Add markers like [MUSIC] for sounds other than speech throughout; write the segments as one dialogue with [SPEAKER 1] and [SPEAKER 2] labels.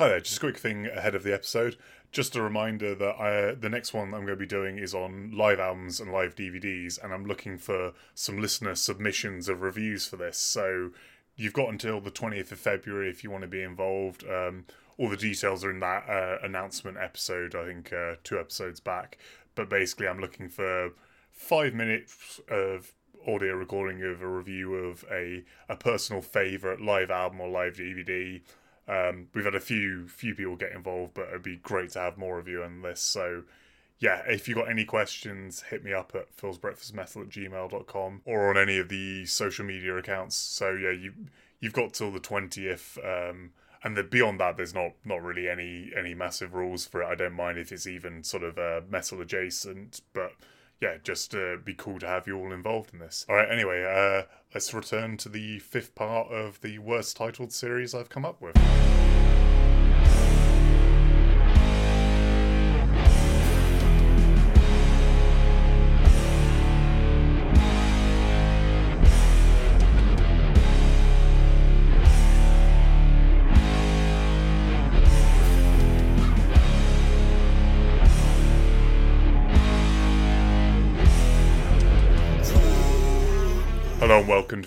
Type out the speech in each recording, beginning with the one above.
[SPEAKER 1] Hi there, just a quick thing ahead of the episode. Just a reminder that I, the next one I'm going to be doing is on live albums and live DVDs, and I'm looking for some listener submissions of reviews for this. So you've got until the 20th of February if you want to be involved. Um, all the details are in that uh, announcement episode, I think uh, two episodes back. But basically, I'm looking for five minutes of audio recording of a review of a, a personal favourite live album or live DVD um, we've had a few few people get involved, but it'd be great to have more of you on this. So yeah, if you've got any questions, hit me up at philsbreakfastmetal at gmail.com or on any of the social media accounts. So yeah, you you've got till the twentieth. Um, and the, beyond that, there's not not really any any massive rules for it. I don't mind if it's even sort of uh, metal adjacent, but yeah, just uh, be cool to have you all involved in this. All right, anyway, uh, let's return to the fifth part of the worst titled series I've come up with.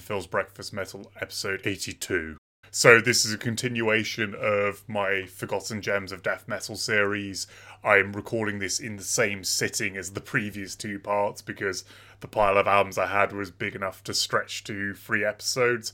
[SPEAKER 1] Phil's Breakfast Metal, episode 82. So, this is a continuation of my Forgotten Gems of Death Metal series. I'm recording this in the same sitting as the previous two parts because the pile of albums I had was big enough to stretch to three episodes.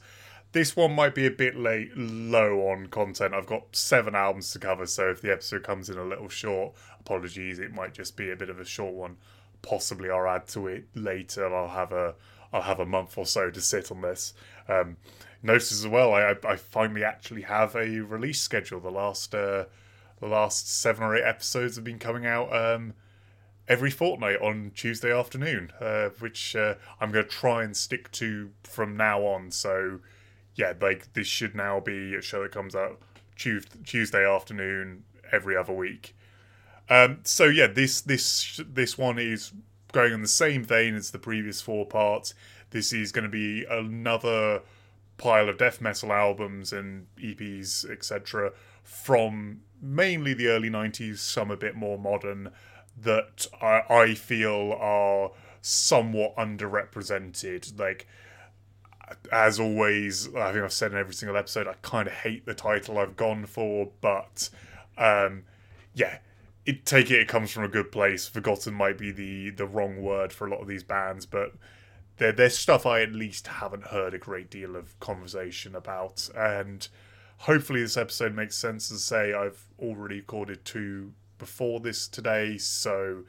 [SPEAKER 1] This one might be a bit late, low on content. I've got seven albums to cover, so if the episode comes in a little short, apologies. It might just be a bit of a short one. Possibly I'll add to it later. I'll have a I'll have a month or so to sit on this. Um, notice as well, I, I finally actually have a release schedule. The last uh, the last seven or eight episodes have been coming out um, every fortnight on Tuesday afternoon, uh, which uh, I'm going to try and stick to from now on. So yeah, like this should now be a show that comes out Tuesday afternoon every other week. Um, so yeah, this this this one is going in the same vein as the previous four parts. This is going to be another pile of death metal albums and EPs, etc., from mainly the early 90s, some a bit more modern, that I, I feel are somewhat underrepresented. Like, as always, I think I've said in every single episode, I kind of hate the title I've gone for, but um, yeah, it, take it it comes from a good place. Forgotten might be the the wrong word for a lot of these bands, but they're, stuff I at least haven't heard a great deal of conversation about. And hopefully, this episode makes sense. to say, I've already recorded two before this today, so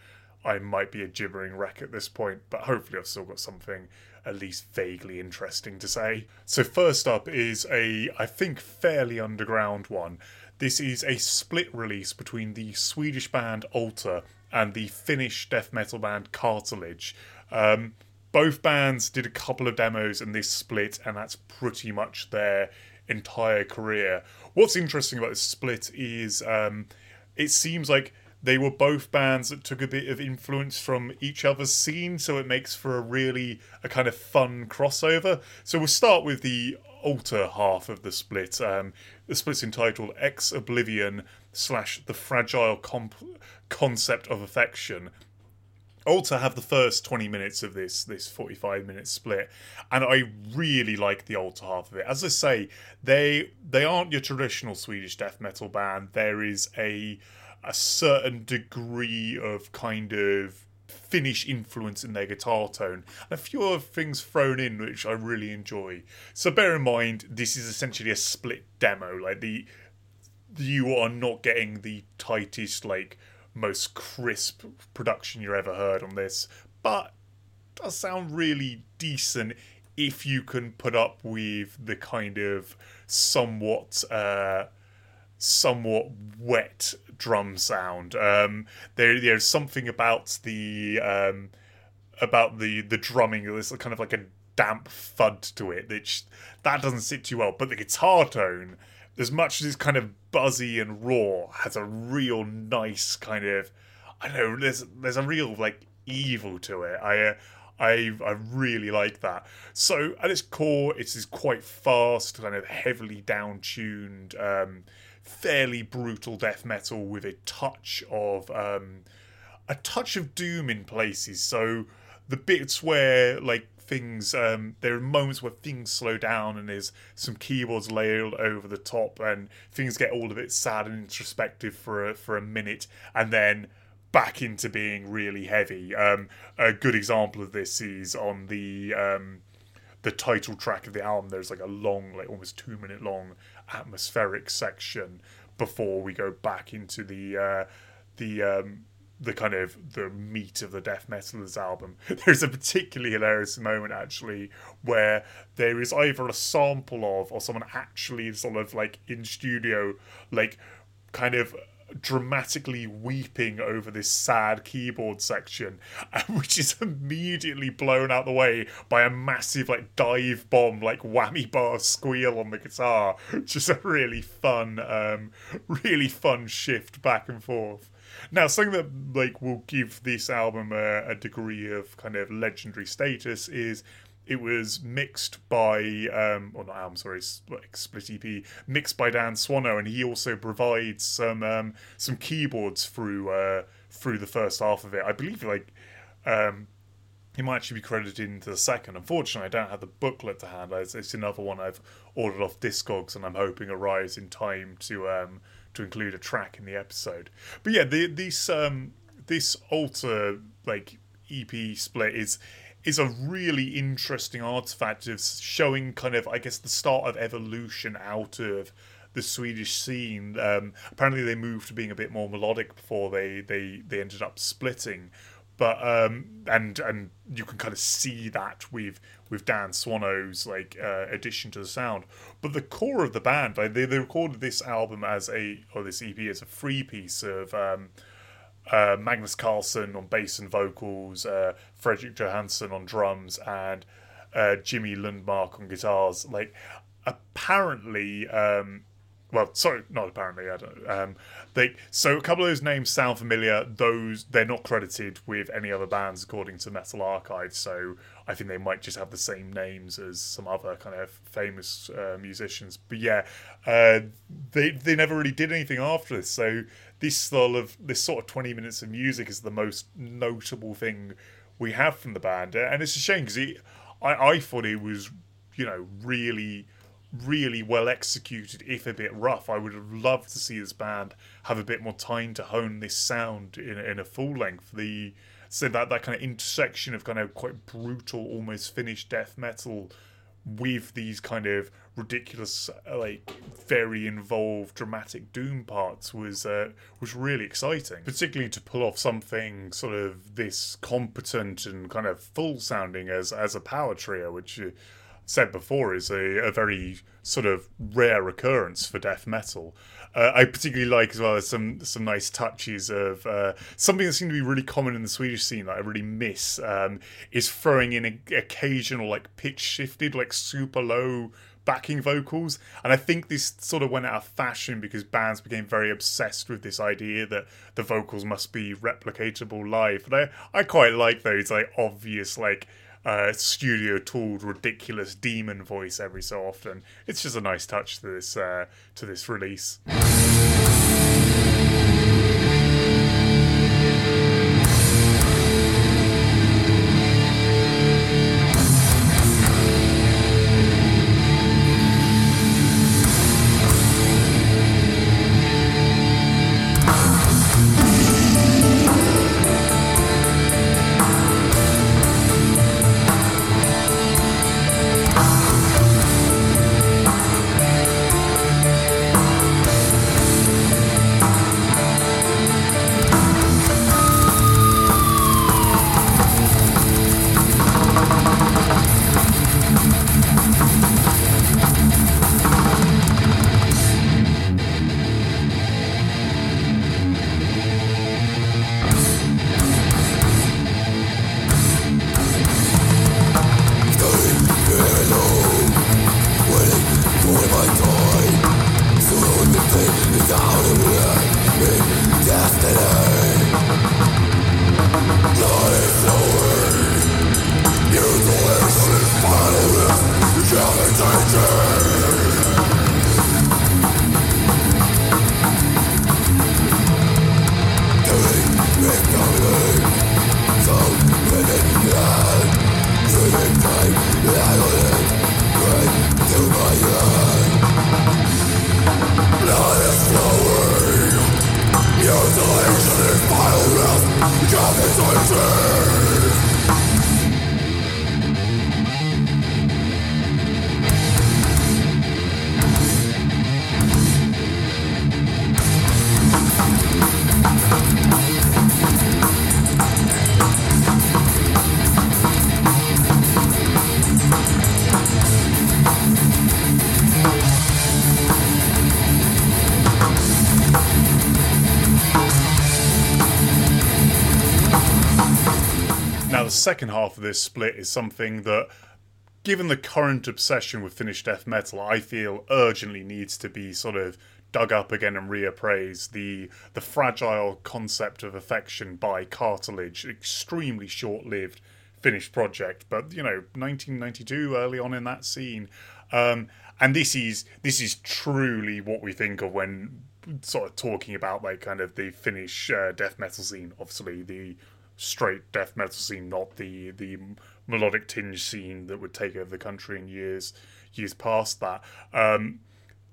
[SPEAKER 1] I might be a gibbering wreck at this point, but hopefully, I've still got something at least vaguely interesting to say. So, first up is a, I think, fairly underground one. This is a split release between the Swedish band Altar and the Finnish death metal band Cartilage. Um, both bands did a couple of demos in this split, and that's pretty much their entire career. What's interesting about this split is um, it seems like they were both bands that took a bit of influence from each other's scene, so it makes for a really a kind of fun crossover. So we'll start with the altar half of the split. Um, the split's entitled Ex Oblivion slash the Fragile Comp- Concept of Affection. Altar have the first 20 minutes of this this 45 minute split and I really like the Altar half of it. As I say, they they aren't your traditional Swedish death metal band. There is a a certain degree of kind of Finnish influence in their guitar tone. And a few other things thrown in which I really enjoy. So bear in mind, this is essentially a split demo. Like the you are not getting the tightest, like most crisp production you ever heard on this, but does sound really decent if you can put up with the kind of somewhat uh somewhat wet drum sound. Um, there, there's something about the um, about the the drumming. There's kind of like a damp thud to it, which that doesn't sit too well. But the guitar tone, as much as it's kind of buzzy and raw, has a real nice kind of I don't know. There's there's a real like evil to it. I. Uh, I I really like that. So at its core, it is quite fast, kind of heavily down tuned. Um, fairly brutal death metal with a touch of um, a touch of doom in places. So the bits where like things um, there are moments where things slow down and there's some keyboards layered over the top and things get all a bit sad and introspective for a, for a minute and then back into being really heavy. Um, a good example of this is on the um, the title track of the album. There's like a long, like almost two minute long atmospheric section before we go back into the uh, the um, the kind of the meat of the death metalers album. [LAUGHS] There's a particularly hilarious moment actually where there is either a sample of or someone actually sort of like in studio like kind of dramatically weeping over this sad keyboard section, [LAUGHS] which is immediately blown out the way by a massive like dive bomb, like whammy bar squeal on the guitar. [LAUGHS] Just a really fun, um, really fun shift back and forth. Now, something that like will give this album a, a degree of kind of legendary status is it was mixed by um or not album sorry like split ep mixed by dan swano and he also provides some um some keyboards through uh through the first half of it. I believe like um he might actually be credited into the second. Unfortunately i don't have the booklet to hand. It's, it's another one i've ordered off discogs and i'm hoping arrives in time to um to include a track in the episode. But yeah, the, this um, this altar like EP split is is a really interesting artifact of showing kind of I guess the start of evolution out of the Swedish scene. Um, apparently, they moved to being a bit more melodic before they they they ended up splitting but um and and you can kind of see that with with Dan Swano's like uh, addition to the sound but the core of the band like they, they recorded this album as a or this EP as a free piece of um uh, Magnus Carlsson on bass and vocals, uh, Fredrik Johansson on drums, and uh, Jimmy Lundmark on guitars. Like, apparently, um, well, sorry, not apparently. I don't. Um, they so a couple of those names sound familiar. Those they're not credited with any other bands according to Metal Archive. So I think they might just have the same names as some other kind of famous uh, musicians. But yeah, uh, they they never really did anything after this. So this sort of this sort of twenty minutes of music is the most notable thing we have from the band, and it's a shame because I I thought it was you know really really well executed, if a bit rough. I would have loved to see this band have a bit more time to hone this sound in, in a full length. The so that that kind of intersection of kind of quite brutal, almost finished death metal with these kind of ridiculous, like very involved dramatic doom parts was uh, was really exciting. Particularly to pull off something sort of this competent and kind of full sounding as as a power trio, which. Uh, said before, is a, a very sort of rare occurrence for death metal. Uh, I particularly like as well some some nice touches of uh, something that seemed to be really common in the Swedish scene that I really miss um, is throwing in a, occasional like pitch shifted like super low backing vocals. And I think this sort of went out of fashion because bands became very obsessed with this idea that the vocals must be replicatable live. But I, I quite like those like obvious like uh, studio tooled ridiculous demon voice every so often. It's just a nice touch to this uh, to this release. Second half of this split is something that, given the current obsession with Finnish death metal, I feel urgently needs to be sort of dug up again and reappraised. The the fragile concept of affection by Cartilage, extremely short lived Finnish project, but you know, 1992, early on in that scene. Um, and this is this is truly what we think of when sort of talking about like kind of the Finnish uh, death metal scene. Obviously, the straight death metal scene, not the the melodic tinge scene that would take over the country in years years past that. Um,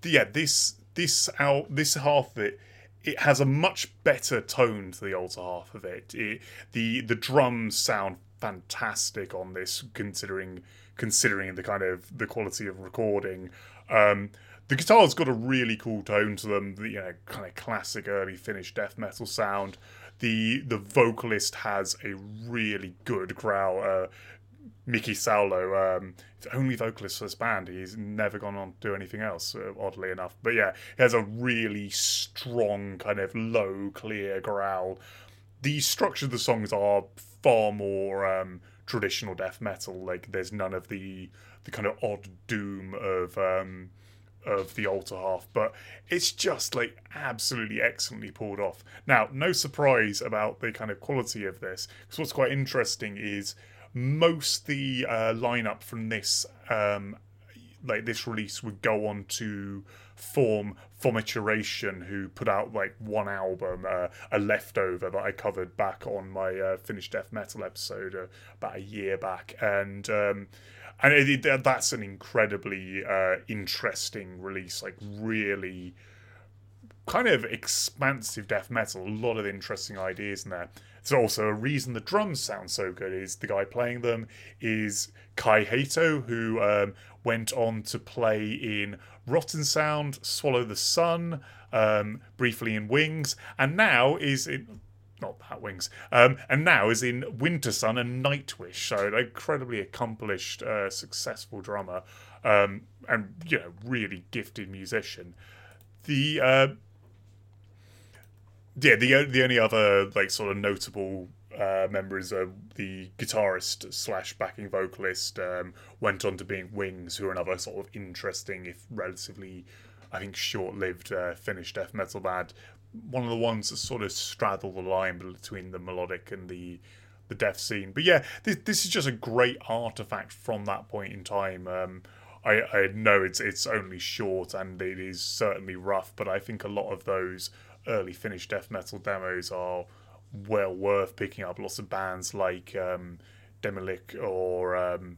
[SPEAKER 1] yeah, this this out this half of it it has a much better tone to the older half of it. it. the the drums sound fantastic on this, considering considering the kind of the quality of recording. Um, the guitar's got a really cool tone to them, the you know, kind of classic early Finnish death metal sound the the vocalist has a really good growl. Uh, Mikki Salo, um, only vocalist for this band. He's never gone on to do anything else, uh, oddly enough. But yeah, he has a really strong, kind of low, clear growl. The structure of the songs are far more um, traditional death metal. Like, there's none of the the kind of odd doom of um, of the altar half, but it's just like absolutely excellently pulled off. Now, no surprise about the kind of quality of this, because what's quite interesting is most the uh, lineup from this um, like this release would go on to form Vomituration, who put out like one album, uh, a leftover that I covered back on my uh, death metal episode uh, about a year back, and um, and it, it, that's an incredibly uh, interesting release. Like really, kind of expansive death metal. A lot of interesting ideas in there. There's also a reason the drums sound so good. Is the guy playing them is Kai Hahto, who um, went on to play in Rotten Sound, Swallow the Sun, um, briefly in Wings, and now is in not Wings, um, and now is in Wintersun and Nightwish. So an incredibly accomplished, uh, successful drummer, um, and you know, really gifted musician. The uh, yeah, the the only other like sort of notable uh, members are the guitarist slash backing vocalist um, went on to being Wings, who are another sort of interesting, if relatively, I think, short-lived uh, Finnish death metal band one of the ones that sort of straddle the line between the melodic and the the death scene. But yeah, this this is just a great artifact from that point in time. Um, I I know it's it's only short and it is certainly rough, but I think a lot of those early Finnish death metal demos are well worth picking up. Lots of bands like um, Demilich or um,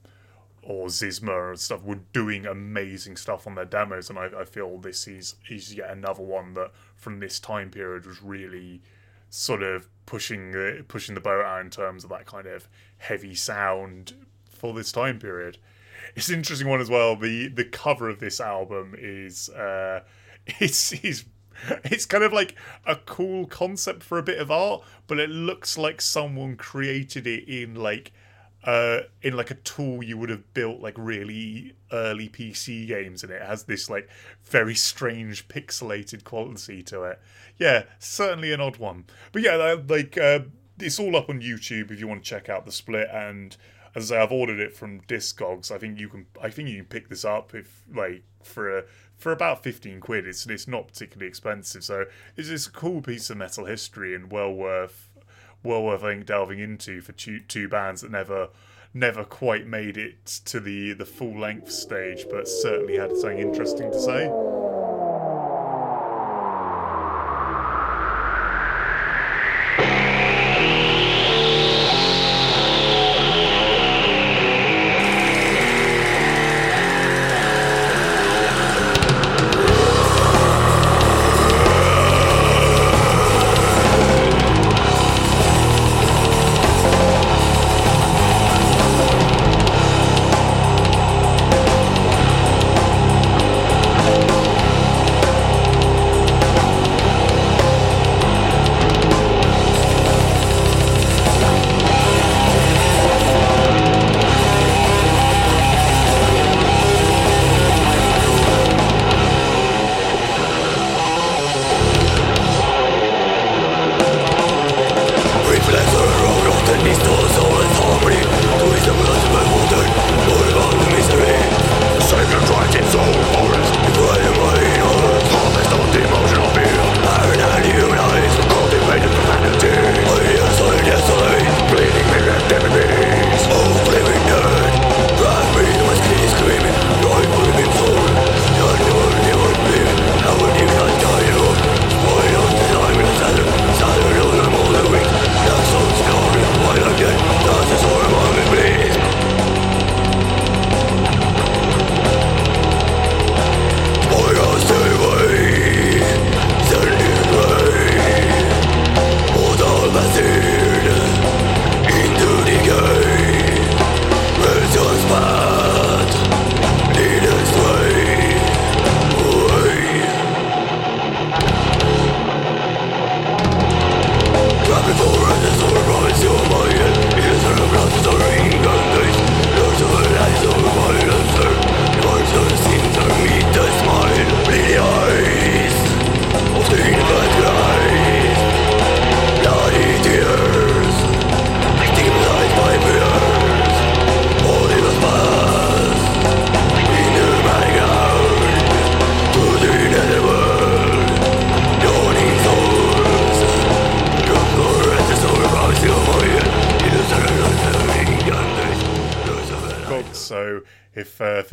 [SPEAKER 1] or Xysma and stuff were doing amazing stuff on their demos, and I, I feel this is is yet another one that from this time period was really sort of pushing the pushing the boat out in terms of that kind of heavy sound for this time period. It's an interesting one as well. The the cover of this album is uh, [LAUGHS] it's is it's kind of like a cool concept for a bit of art, but it looks like someone created it in like uh, in like a tool you would have built like really early PC games, and it has this like very strange pixelated quality to it. Yeah, certainly an odd one, but yeah, like uh, it's all up on YouTube if you want to check out the split. And as I say, I've ordered it from Discogs. I think you can. I think you can pick this up if like for a, for about fifteen quid. It's it's not particularly expensive, so it's, it's a cool piece of metal history and well worth well worth I think delving into for two, two bands that never never quite made it to the the full length stage, but certainly had something interesting to say.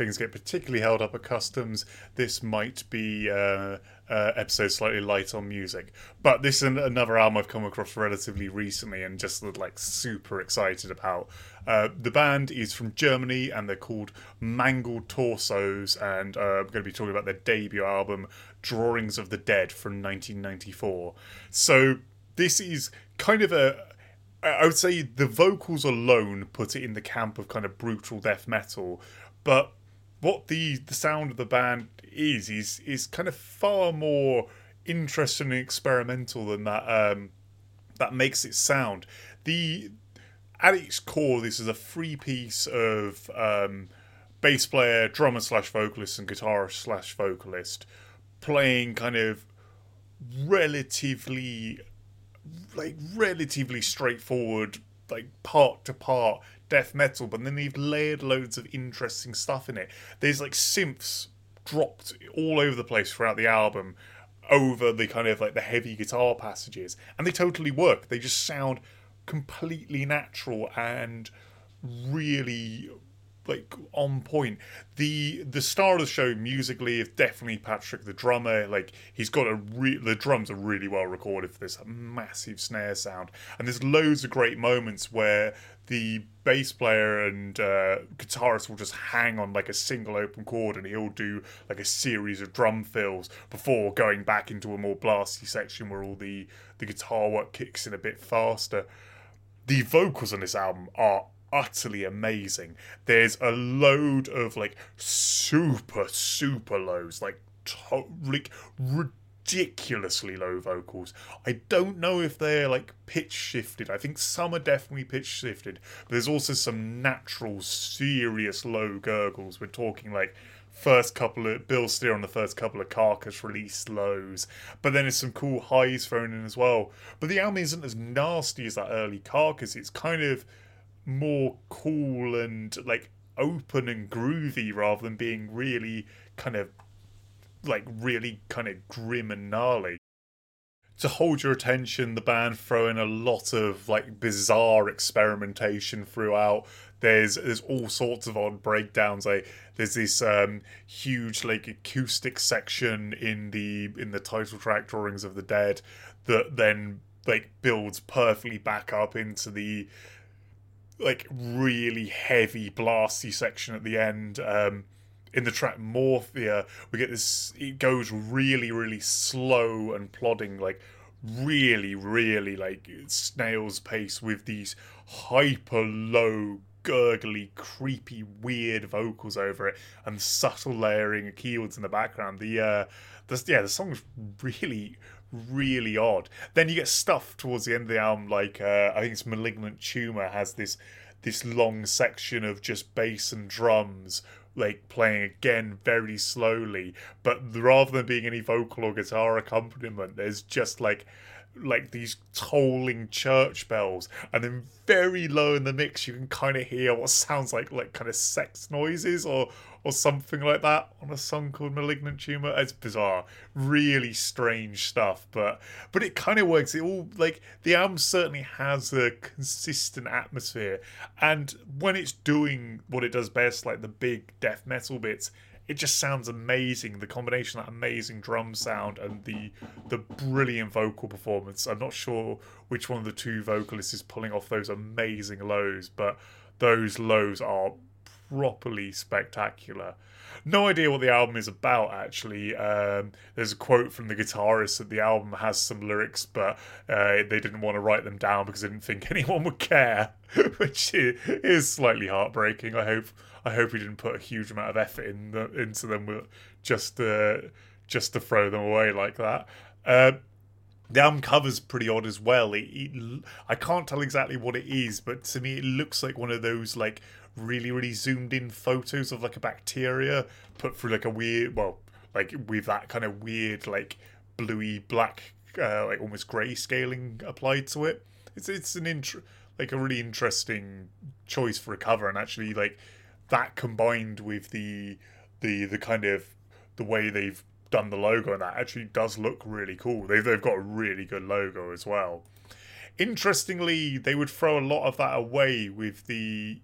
[SPEAKER 1] Things get particularly held up at customs, this might be uh, uh, episode slightly light on music. But this is another album I've come across relatively recently and just like super excited about. Uh, the band is from Germany and they're called Mangled Torsos, and uh, I'm going to be talking about their debut album, Drawings of the Dead from 1994. So this is kind of a I would say the vocals alone put it in the camp of kind of brutal death metal, but what the the sound of the band is is is kind of far more interesting and experimental than that um, that makes it sound. The at its core, this is a free piece of um, bass player, drummer slash vocalist, and guitarist slash vocalist playing kind of relatively like relatively straightforward like part to part death metal, but then they've layered loads of interesting stuff in it. There's like synths dropped all over the place throughout the album over the kind of like the heavy guitar passages and they totally work they just sound completely natural and really like on point. The the star of the show musically is definitely Patrick the drummer. Like he's got a re- the drums are really well recorded for this massive snare sound, and there's loads of great moments where the bass player and uh, guitarist will just hang on like a single open chord and he'll do like a series of drum fills before going back into a more blasty section where all the the guitar work kicks in a bit faster the vocals on this album are utterly amazing. There's a load of like super super lows, like to- like ridiculously low vocals. I don't know if they're like pitch shifted. I think some are definitely pitch shifted, but there's also some natural serious low gurgles. We're talking like first couple of Bill Steer on the first couple of Carcass release lows, but then there's some cool highs thrown in as well. But the album isn't as nasty as that early Carcass. It's kind of more cool and like open and groovy rather than being really kind of like really kind of grim and gnarly. To hold your attention, the band throw in a lot of like bizarre experimentation throughout. There's there's all sorts of odd breakdowns. Like there's this um, huge like acoustic section in the in the title track drawings of the dead that then like builds perfectly back up into the like really heavy blasty section at the end. Um, in the track Morphia, we get this. It goes really, really slow and plodding, like really, really like snail's pace with these hyper low, gurgly, creepy, weird vocals over it, and subtle layering of keywords in the background. The uh, yeah, the song's really, really odd. Then you get stuff towards the end of the album, like uh, I think it's Malignant Tumor has this this long section of just bass and drums like playing again very slowly but rather than being any vocal or guitar accompaniment there's just like like these tolling church bells and then very low in the mix you can kind of hear what sounds like like kind of sex noises or or something like that on a song called Malignant Tumor. It's bizarre, really strange stuff, but but it kind of works. It all like the album certainly has a consistent atmosphere, and when it's doing what it does best, like the big death metal bits, it just sounds amazing. The combination that amazing drum sound and the the brilliant vocal performance. I'm not sure which one of the two vocalists is pulling off those amazing lows, but those lows are properly spectacular. No idea what the album is about, actually. Um, there's a quote from the guitarist that the album has some lyrics, but uh, they didn't want to write them down because they didn't think [LAUGHS] anyone would care, [LAUGHS] which is slightly heartbreaking. I hope I hope he didn't put a huge amount of effort in the, into them just to, just to throw them away like that. Uh, the album cover's pretty odd as well. It, it, I can't tell exactly what it is, but to me, it looks like one of those like really really zoomed in photos of like a bacteria put through like a weird well like with that kind of weird like bluey black uh, like almost grey scaling applied to it it's it's an int- like a really interesting choice for a cover and actually like that combined with the the the kind of the way they've done the logo and that actually does look really cool they've, they've got a really good logo as well interestingly they would throw a lot of that away with the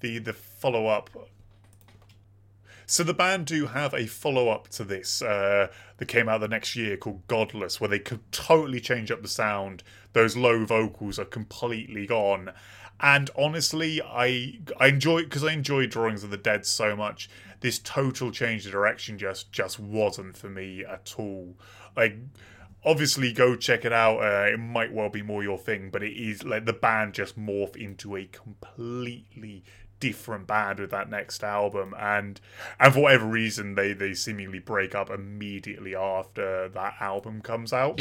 [SPEAKER 1] the the follow up So the band do have a follow up to this uh, that came out the next year called Godless, where they could totally change up the sound. Those low vocals are completely gone. And honestly, I I enjoy because I enjoy Drawings of the Dead so much. This total change of direction just just wasn't for me at all. Like obviously go check it out uh, it might well be more your thing but it is like the band just morph into a completely different band with that next album and and for whatever reason they they seemingly break up immediately after that album comes out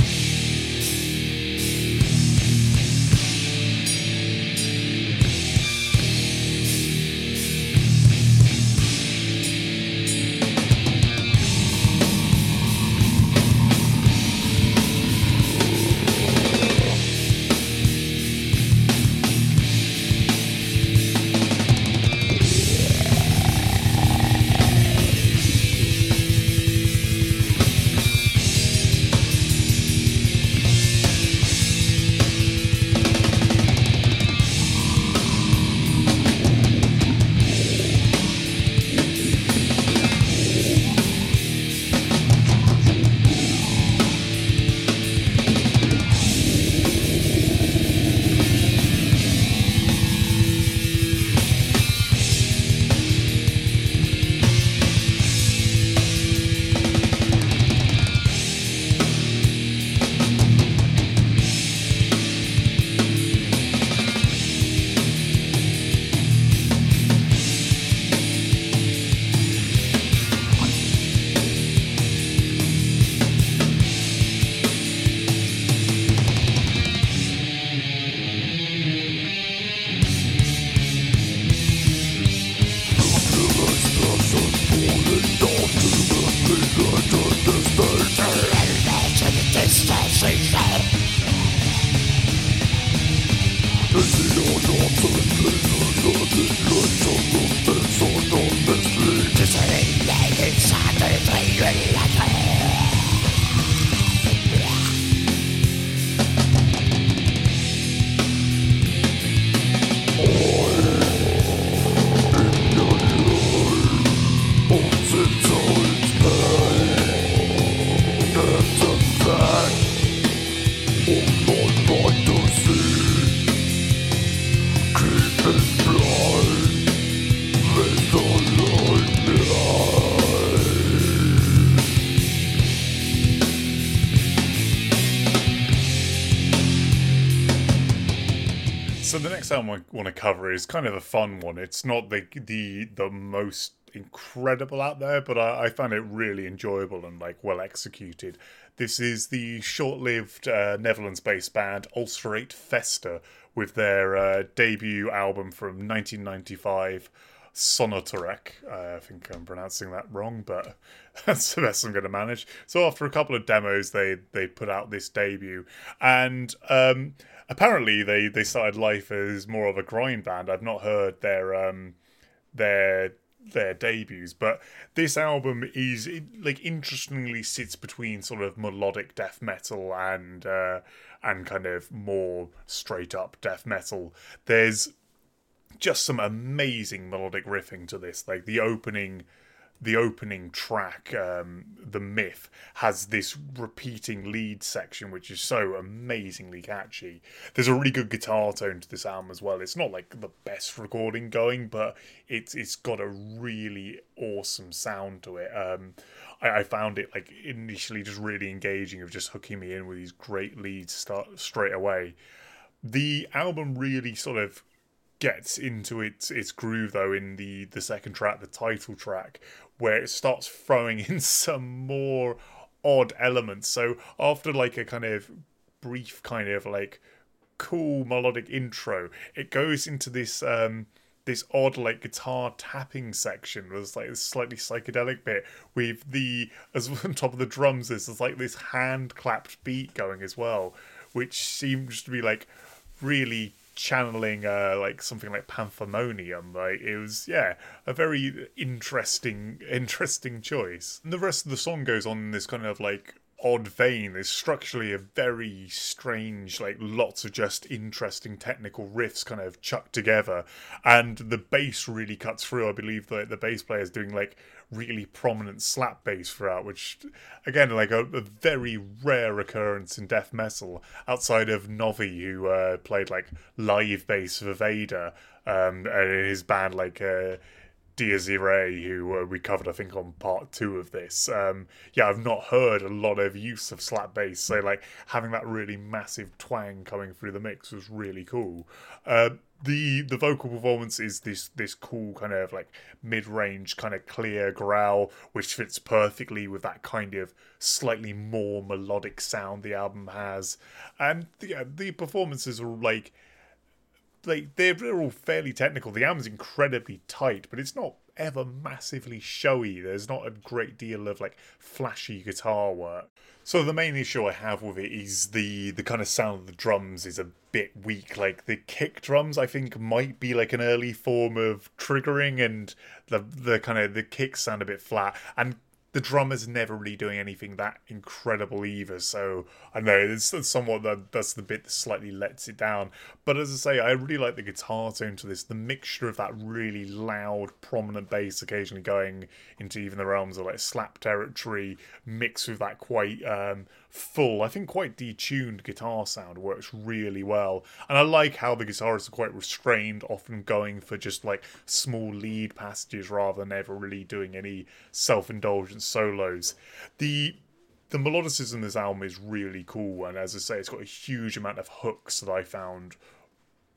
[SPEAKER 1] the next album I want to cover is kind of a fun one. It's not the the the most incredible out there, but I, I found it really enjoyable and like well executed. This is the short-lived uh, Netherlands-based band Ulcerate Fester with their uh, debut album from 1995. Sonotorek. Uh, I think I'm pronouncing that wrong, but [LAUGHS] that's the best I'm going to manage. So after a couple of demos, they they put out this debut, and um, apparently they they started life as more of a grind band. I've not heard their um their their debuts, but this album is it, like interestingly sits between sort of melodic death metal and uh, and kind of more straight up death metal. There's just some amazing melodic riffing to this, like the opening the opening track, um, The Myth, has this repeating lead section which is so amazingly catchy. There's a really good guitar tone to this album as well. It's not like the best recording going, but it's it's got a really awesome sound to it. Um, I, I found it like initially just really engaging of just hooking me in with these great leads start straight away. The album really sort of gets into its its groove though in the the second track the title track where it starts throwing in [LAUGHS] some more odd elements. So after like a kind of brief kind of like cool melodic intro it goes into this um this odd like guitar tapping section. Was like this slightly psychedelic bit with the as [LAUGHS] on top of the drums there's like this hand clapped beat going as well which seems to be like really channeling uh, like something like Panthemonium. Like it was, yeah, a very interesting, interesting choice. And the rest of the song goes on in this kind of like odd vein. There's structurally a very strange, like lots of just interesting technical riffs kind of chucked together, and the bass really cuts through. I believe that the bass player is doing like really prominent slap bass throughout, which again, like a, a very rare occurrence in death metal. Outside of Novy, who uh, played like live bass for Vader, um, and in his band like. Uh, who uh, we covered, I think, on part two of this. Um, yeah, I've not heard a lot of use of slap bass, so like having that really massive twang coming through the mix was really cool. Uh, the the vocal performance is this this cool kind of like mid range kind of clear growl, which fits perfectly with that kind of slightly more melodic sound the album has, and yeah, the performances are like like they're, they're all fairly technical. The album's incredibly tight, but it's not ever massively showy. There's not a great deal of like flashy guitar work. So the main issue I have with it is the the kind of sound of the drums is a bit weak. Like the kick drums, I think might be like an early form of triggering, and the the kind of the kicks sound a bit flat. And the drummer's never really doing anything that incredible either. So I know it's, somewhat that that's the bit that slightly lets it down. But as I say, I really like the guitar tone to this. The mixture of that really loud, prominent bass occasionally going into even the realms of like slap territory, mixed with that quite um, full, I think quite detuned guitar sound works really well. And I like how the guitarists are quite restrained, often going for just like small lead passages rather than ever really doing any self-indulgent solos. The the melodicism in this album is really cool, and as I say, it's got a huge amount of hooks that I found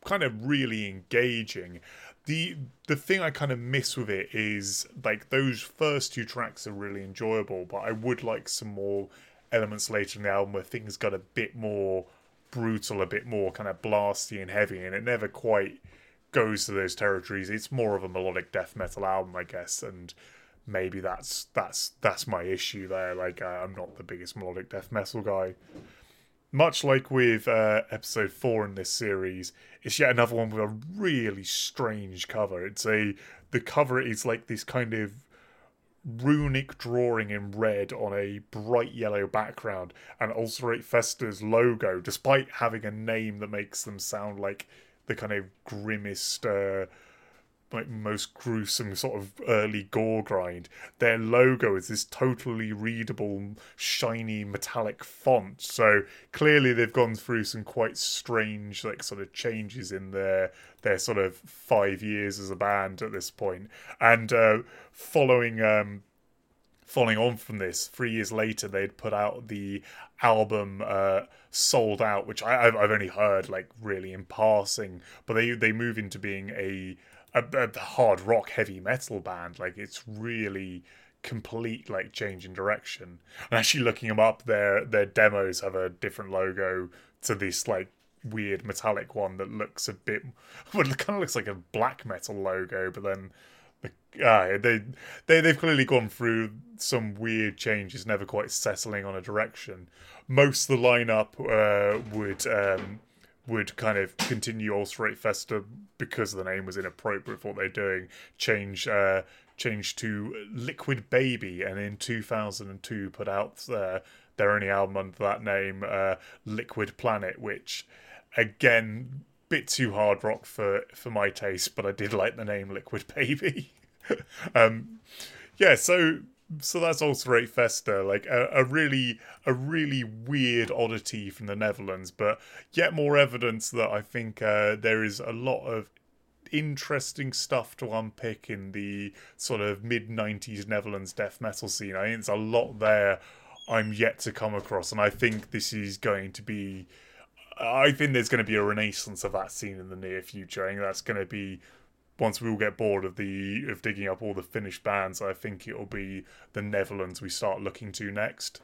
[SPEAKER 1] kind of really engaging. The the thing I kind of miss with it is like those first two tracks are really enjoyable, but I would like some more elements later in the album where things got a bit more brutal, a bit more kind of blasty and heavy, and it never quite goes to those territories. It's more of a melodic death metal album, I guess, and maybe that's that's that's my issue there. Like uh, I'm not the biggest melodic death metal guy. Much like with uh, episode four in this series, it's yet another one with a really strange cover. It's a the cover is like this kind of runic drawing in red on a bright yellow background and Ulcerate Fester's logo, despite having a name that makes them sound like the kind of grimmest, uh, like most gruesome sort of early gore grind. Their logo is this totally readable, shiny metallic font. So clearly they've gone through some quite strange, like sort of changes in their their sort of five years as a band at this point. And uh, following um, following on from this, three years later, they'd put out the album uh, "Sold Out," which I, have I've only heard like really in passing. But they they move into being a, a, a hard rock, heavy metal band. Like it's really complete like change in direction. And actually looking them up, their their demos have a different logo to this like weird metallic one that looks a bit [LAUGHS] well it kind of looks like a black metal logo but then uh, they they they've clearly gone through some weird changes, never quite settling on a direction. Most of the lineup uh, would um, would kind of continue Ulcerate Fester because the name was inappropriate for what they're doing. Change uh, change to Liquid Baby, and in 2002 put out uh, their only album under that name, uh, Liquid Planet, which again bit too hard rock for for my taste, but I did like the name Liquid [LAUGHS] Baby. [LAUGHS] um, yeah, so so that's Ulcerate Fester, like a, a, really a really weird oddity from the Netherlands, but yet more evidence that I think uh, there is a lot of interesting stuff to unpick in the sort of mid '90s Netherlands death metal scene. I think it's a lot there I'm yet to come across, and I think this is going to be. I think there's going to be a renaissance of that scene in the near future. I think that's going to be once we all get bored of the of digging up all the Finnish bands, I think it'll be the Netherlands we start looking to next.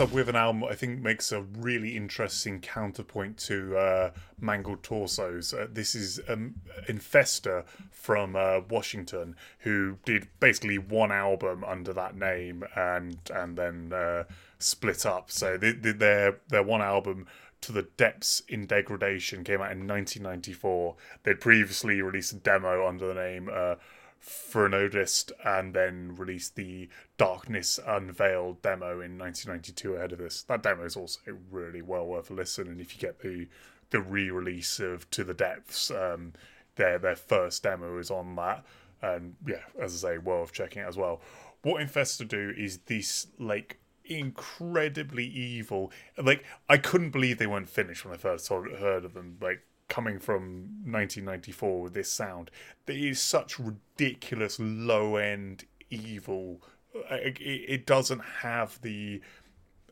[SPEAKER 1] Up with an album I think makes a really interesting counterpoint to uh, Mangled Torsos. Uh, this is um, Infester from uh, Washington, who did basically one album under that name and and then uh, split up. So they, they, their their one album to the Depths in Degradation came out in 1994. They'd previously released a demo under the name uh, Phrenodist and then released the Darkness Unveiled demo in 1992 ahead of this. That demo is also really well worth a listen, and if you get the the re-release of To the Depths, um, their their first demo is on that, and yeah, as I say, worth checking out as well. What Infester do is this like incredibly evil. Like I couldn't believe they weren't finished when I first heard of them. Like coming from 1994 with this sound, there is such ridiculous low end evil. It, it doesn't have the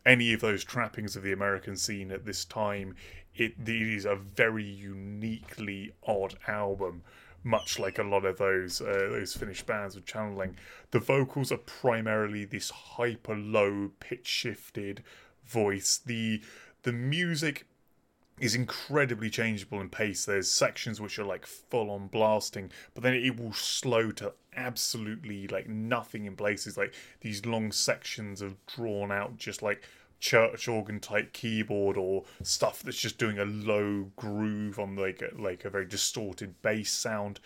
[SPEAKER 1] any of those trappings of the American scene at this time. It, it is a very uniquely odd album much like a lot of those uh, those Finnish bands with channeling. The vocals are primarily this hyper low pitch shifted voice. The the music is incredibly changeable in pace. There's sections which are like full on blasting, but then it will slow to absolutely like nothing in places. Like these long sections of drawn out, just like church organ type keyboard or stuff that's just doing a low groove on like a, like a very distorted bass sound.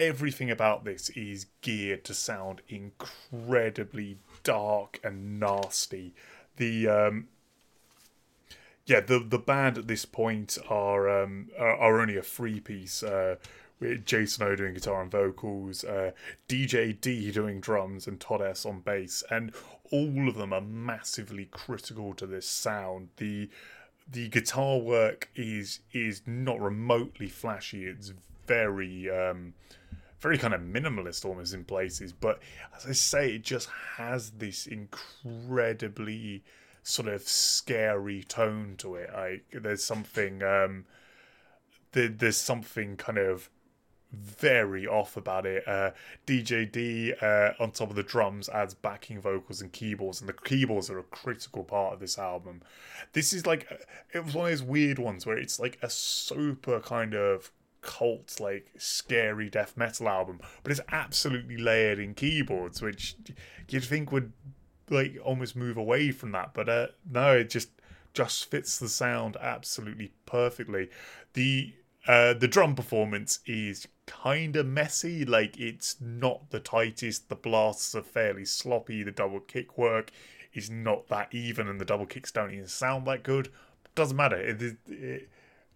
[SPEAKER 1] Everything about this is geared to sound incredibly dark and nasty. The um, yeah, the the band at this point are um, are, are only a three piece. Uh, with Jason O doing guitar and vocals, uh, DJ D doing drums, and Todd S on bass, and all of them are massively critical to this sound. the The guitar work is is not remotely flashy. It's very um, very kind of minimalist almost in places, but as I say, it just has this incredibly sort of scary tone to it. Like there's something um, there, there's something kind of very off about it. Uh, DJ D uh, on top of the drums adds backing vocals and keyboards, and the keyboards are a critical part of this album. This is like it was one of those weird ones where it's like a super kind of cult like scary death metal album but it's absolutely layered in keyboards which you'd think would like almost move away from that but uh no it just just fits the sound absolutely perfectly the uh, the drum performance is kind of messy. Like it's not the tightest. The blasts are fairly sloppy. The double kick work is not that even, and the double kicks don't even sound that good. Doesn't matter. It, it, it,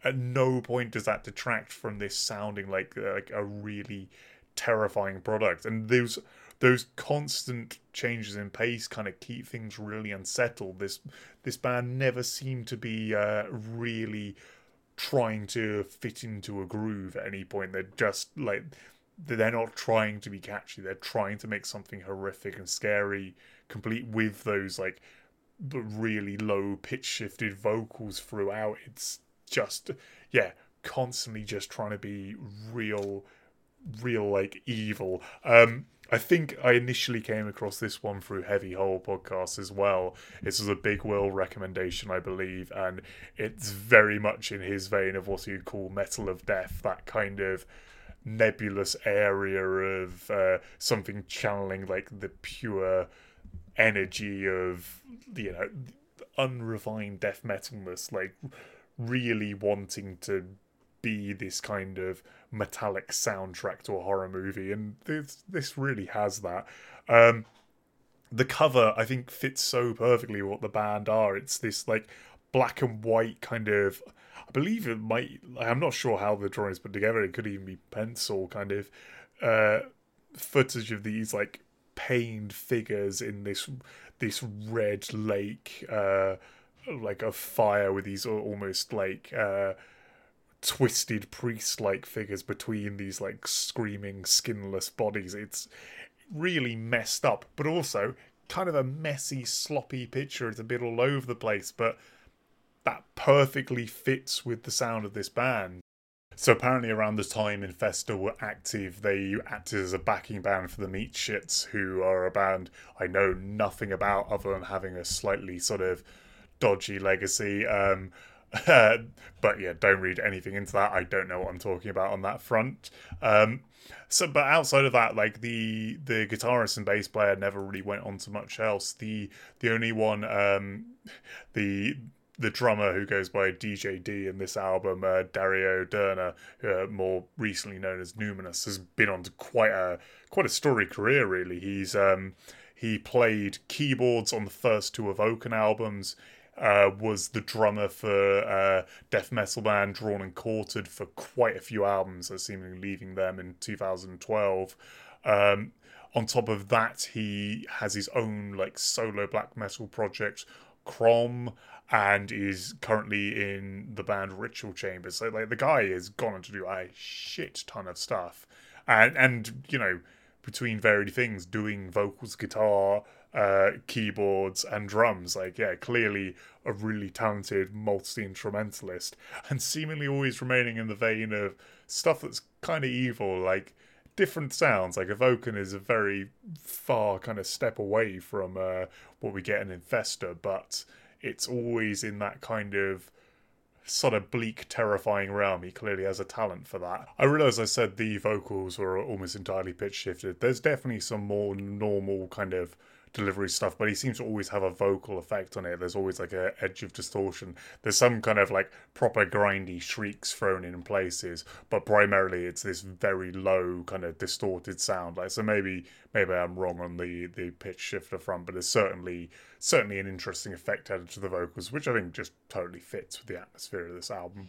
[SPEAKER 1] at no point does that detract from this sounding like like a really terrifying product. And those those constant changes in pace kind of keep things really unsettled. This this band never seemed to be uh, really trying to fit into a groove at any point. They're just like they're not trying to be catchy. They're trying to make something horrific and scary, complete with those like really low pitch shifted vocals throughout. It's just yeah, constantly just trying to be real real like evil. Um I think I initially came across this one through Heavy Hole podcast as well. This was a Big Will recommendation, I believe, and it's very much in his vein of what you'd call Metal of Death, that kind of nebulous area of uh, something channeling like the pure energy of you know unrefined death metalness, like really wanting to be this kind of metallic soundtrack to a horror movie, and this this really has that. Um, the cover I think fits so perfectly what the band are. It's this like black and white kind of. I believe it might. I'm not sure how the drawing is put together. It could even be pencil kind of uh, footage of these like pained figures in this this red lake, uh, like a fire with these almost like. Uh, twisted priest like figures between these like screaming skinless bodies. It's really messed up, but also kind of a messy, sloppy picture. It's a bit all over the place, but that perfectly fits with the sound of this band. So apparently, around the time Infester were active, they acted as a backing band for the Meat Shits, who are a band I know nothing about other than having a slightly sort of dodgy legacy. Um, [LAUGHS] but yeah, don't read anything into that. I don't know what I'm talking about on that front. Um, so, but outside of that, like the the guitarist and bass player never really went on to much else. The the only one, um, the the drummer who goes by DJ D in this album, uh, Dario Derna, uh, more recently known as Numinous, has been on to quite a quite a storied career. Really, he's um, he played keyboards on the first two Evoken albums. Uh, was the drummer for uh, death metal band Drawn and Quartered for quite a few albums, uh, seemingly leaving them in 2012. Um, on top of that, he has his own like solo black metal project, Crom, and is currently in the band Ritual Chambers. So like the guy has gone on to do a shit ton of stuff, and and you know between varied things, doing vocals, guitar, uh, keyboards and drums. Like, yeah, clearly a really talented multi instrumentalist, and seemingly always remaining in the vein of stuff that's kind of evil, like different sounds. Like Evoken is a very far kind of step away from uh, what we get in Infester, but it's always in that kind of sort of bleak, terrifying realm. He clearly has a talent for that. I realise I said the vocals were almost entirely pitch shifted. There's definitely some more normal kind of delivery stuff, but he seems to always have a vocal effect on it. There's always like a edge of distortion. There's some kind of like proper grindy shrieks thrown in places, but primarily it's this very low kind of distorted sound. Like so maybe maybe I'm wrong on the the pitch shifter front, but there's certainly certainly an interesting effect added to the vocals, which I think just totally fits with the atmosphere of this album.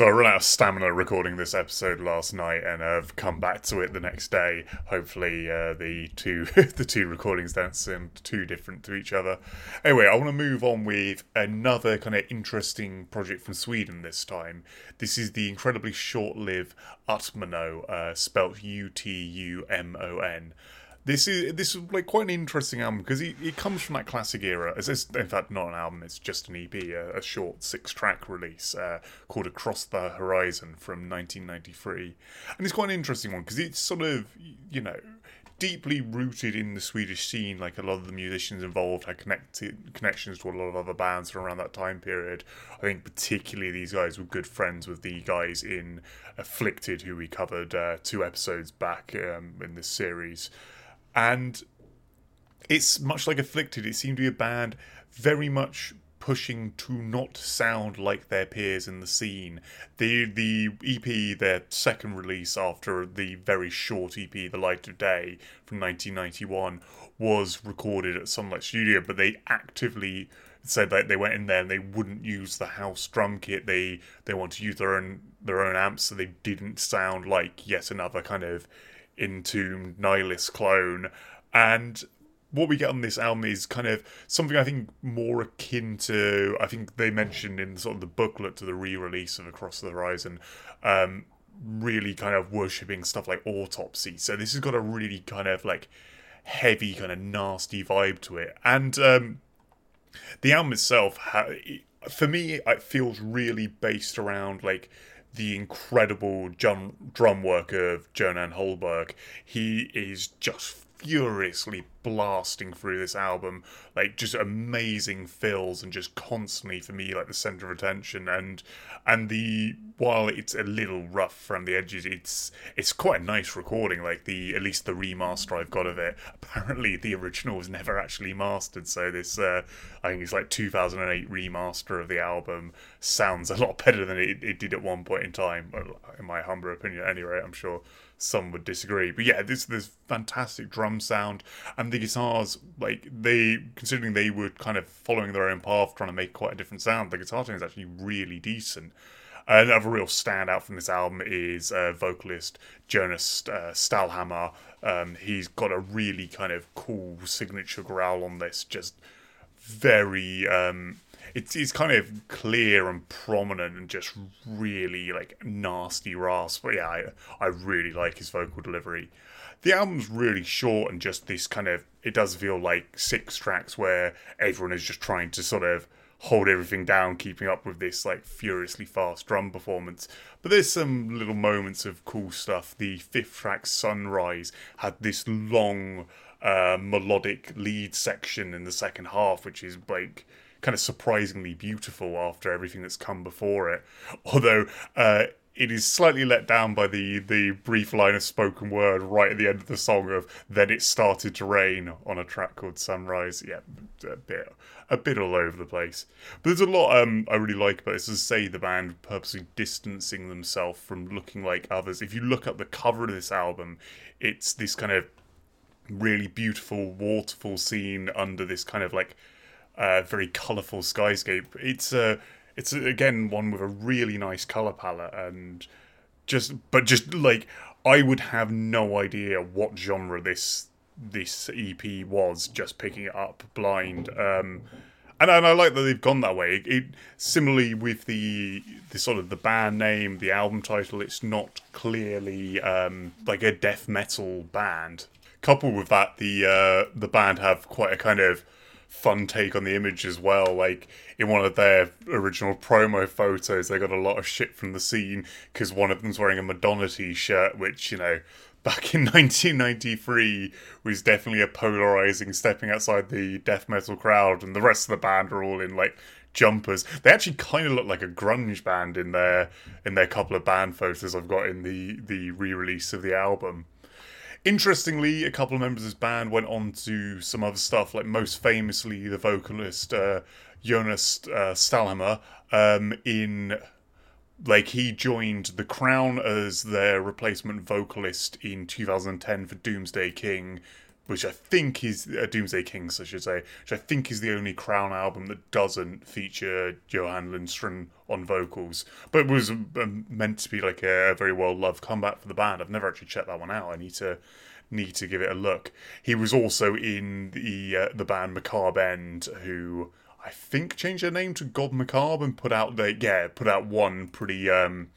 [SPEAKER 1] So I ran out of stamina recording this episode last night, and I've come back to it the next day. Hopefully, uh, the two [LAUGHS] the two recordings don't seem too different to each other. Anyway, I want to move on with another kind of interesting project from Sweden this time. This is the incredibly short-lived Utumno, uh, spelt U T U M O N. This is this is like quite an interesting album because it, it comes from that classic era. It's in fact not an album; it's just an EP, a, a short six-track release uh, called "Across the Horizon" from 1993, and it's quite an interesting one because it's sort of you know deeply rooted in the Swedish scene. Like a lot of the musicians involved had connected connections to a lot of other bands from around that time period. I think particularly these guys were good friends with the guys in Afflicted, who we covered uh, two episodes back um, in this series and it's much like Afflicted. It seemed to be a band very much pushing to not sound like their peers in the scene. The the EP, their second release after the very short EP, The Light of Day from 1991, was recorded at Sunlight Studio, but they actively said that they went in there and they wouldn't use the house drum kit. They they want to use their own their own amps, so they didn't sound like yet another kind of entombed nihilist clone. And what we get on this album is kind of something I think more akin to I think they mentioned in sort of the booklet to the re-release of Across the Horizon, um, really kind of worshipping stuff like autopsy. So this has got a really kind of like heavy, kind of nasty vibe to it, and um, the album itself, for me, it feels really based around like the incredible drum, drum work of Jonan Holberg. He is just furiously blasting through this album, like just amazing fills and just constantly for me like the center of attention and and the while it's a little rough around the edges, it's it's quite a nice recording. Like the at least the remaster I've got of it. [LAUGHS] Apparently the original was never actually mastered, so this uh, I think it's like 2008 remaster of the album sounds a lot better than it, it did at one point in time, in my humble opinion. Anyway, I'm sure some would disagree. But yeah, this this fantastic drum sound and the guitars, like they considering they were kind of following their own path, trying to make quite a different sound. The guitar tone is actually really decent. Another real standout from this album is uh, vocalist Jonas uh, Stålhammar. Um, he's got a really kind of cool signature growl on this, just very um, it's it's kind of clear and prominent and just really like nasty rasp. But yeah, I, I really like his vocal delivery. The album's really short and just this kind of it does feel like six tracks where everyone is just trying to sort of hold everything down, keeping up with this like furiously fast drum performance. But there's some little moments of cool stuff. The fifth track, Sunrise, had this long uh, melodic lead section in the second half, which is like kind of surprisingly beautiful after everything that's come before it. [LAUGHS] Although uh, it is slightly let down by the the brief line of spoken word right at the end of the song of "Then it started to rain" on a track called "Sunrise." Yeah, a bit a bit all over the place. But there's a lot um, I really like about this. As I say, the band purposely distancing themselves from looking like others. If you look at the cover of this album, it's this kind of really beautiful waterfall scene under this kind of like uh, very colourful skyscape. It's a uh, it's again one with a really nice color palette and just but just like I would have no idea what genre this this EP was just picking it up blind. Um, and, and I like that they've gone that way. It, it, similarly with the the sort of the band name, the album title, it's not clearly um, like a death metal band. Coupled with that, the uh, the band have quite a kind of fun take on the image as well. Like in one of their original promo photos, they got a lot of shit from the scene because one of them's wearing a Madonna t-shirt, which you know [LAUGHS] back in 1993 was definitely a polarizing stepping outside the death metal crowd and the rest of the band are all in like jumpers they actually kind of look like a grunge band in their in their couple of band photos i've got in the the re-release of the album Interestingly, a couple of members of his band went on to some other stuff, like most famously the vocalist uh, Jonas uh, Stålhammar um, in like he joined the crown as their replacement vocalist in 2010 for doomsday king which I think is uh, Doomsday Kings, I should say, which I think is the only Crown album that doesn't feature Johan Lindstrand on vocals, but was um, meant to be like a, a very well loved comeback for the band. I've never actually checked that one out. I need to need to give it a look. He was also in the uh, the band Macabre End, who I think changed their name to God Macabre and put out they yeah put out one pretty um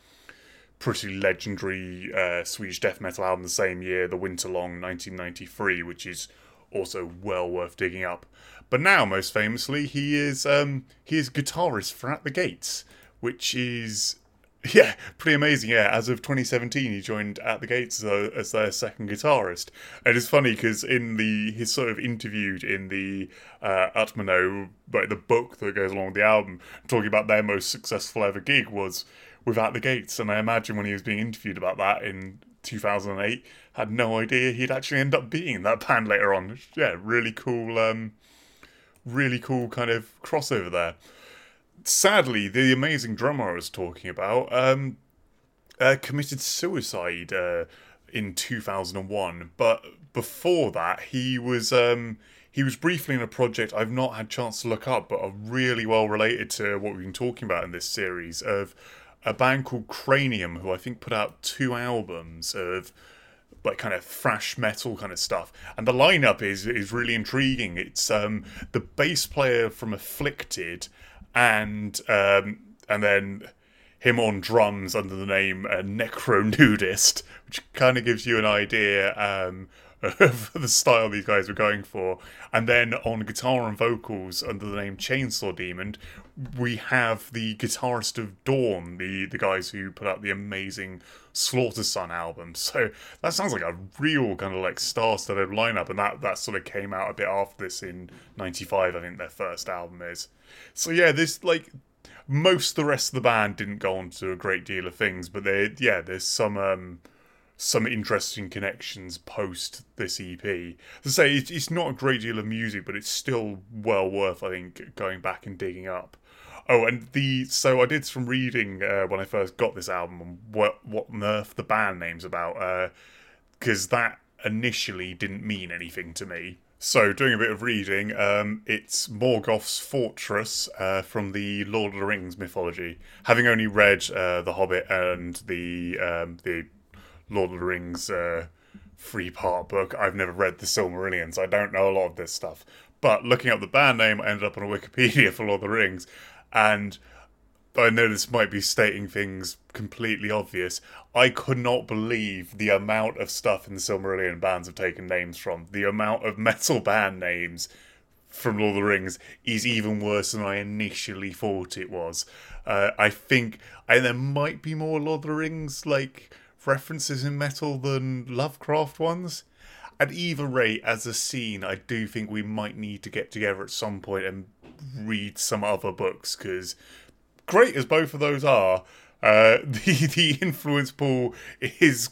[SPEAKER 1] pretty legendary uh, Swedish death metal album the same year, The Winter Long 1993, which is also well worth digging up. But now, most famously, he is um, he is guitarist for At the Gates, which is [LAUGHS] yeah pretty amazing. Yeah, as of 2017, he joined At the Gates as, as their second guitarist, and it's funny because in the he's sort of interviewed in the uh, Utumno, like the book that goes along with the album, talking about their most successful ever gig was without the gates. And I imagine when he was being interviewed about that in 2008, had no idea he'd actually end up being in that band later on. Yeah, really cool, um, really cool kind of crossover there. Sadly, the amazing drummer I was talking about um, uh, committed suicide uh, in 2001, but before that, he was. Um, he was briefly in a project I've not had chance to look up, but are really well related to what we've been talking about in this series of a band called Cranium, who I think put out two albums of like kind of thrash metal kind of stuff, and the lineup is is really intriguing. It's um, the bass player from Afflicted, and um, and then him on drums under the name uh, Necro Nudist, which kind of gives you an idea um, of [LAUGHS] the style these guys were going for. And then on guitar and vocals under the name Chainsaw Demon, we have the guitarist of Dawn, the, the guys who put out the amazing Slaughtersun album. [LAUGHS] So that sounds like a real kind of like star-studded lineup, and that, that sort of came out a bit after this in '95. I think their first album is. So yeah, this like most of the rest of the band didn't go on to a great deal of things, but they yeah, there's some um, some interesting connections post this EP. To say, it's, it's not a great deal of music, but it's still well worth, I think, going back and digging up. Oh, and the so I did some reading uh, when I first got this album what what on earth the band name's about, because uh, that initially didn't mean anything to me. So, doing a bit of reading, um, it's Morgoth's Fortress uh, from the Lord of the Rings mythology. Having only read uh, The Hobbit and the um, the Lord of the Rings uh, three part book. I've never read the Silmarillion, so I don't know a lot of this stuff. But looking up the band name, I ended up on a Wikipedia [LAUGHS] for Lord of the Rings, and I know this might be stating things completely obvious. I could not believe the amount of stuff in the Silmarillion bands have taken names from. The amount of metal band names from Lord of the Rings is even worse than I initially thought it was. Uh, I think and there might be more Lord of the Rings like references in metal than Lovecraft ones. At either rate, as a scene, I do think we might need to get together at some point and read some other books because, great as both of those are, uh, [LAUGHS] the the influence pool is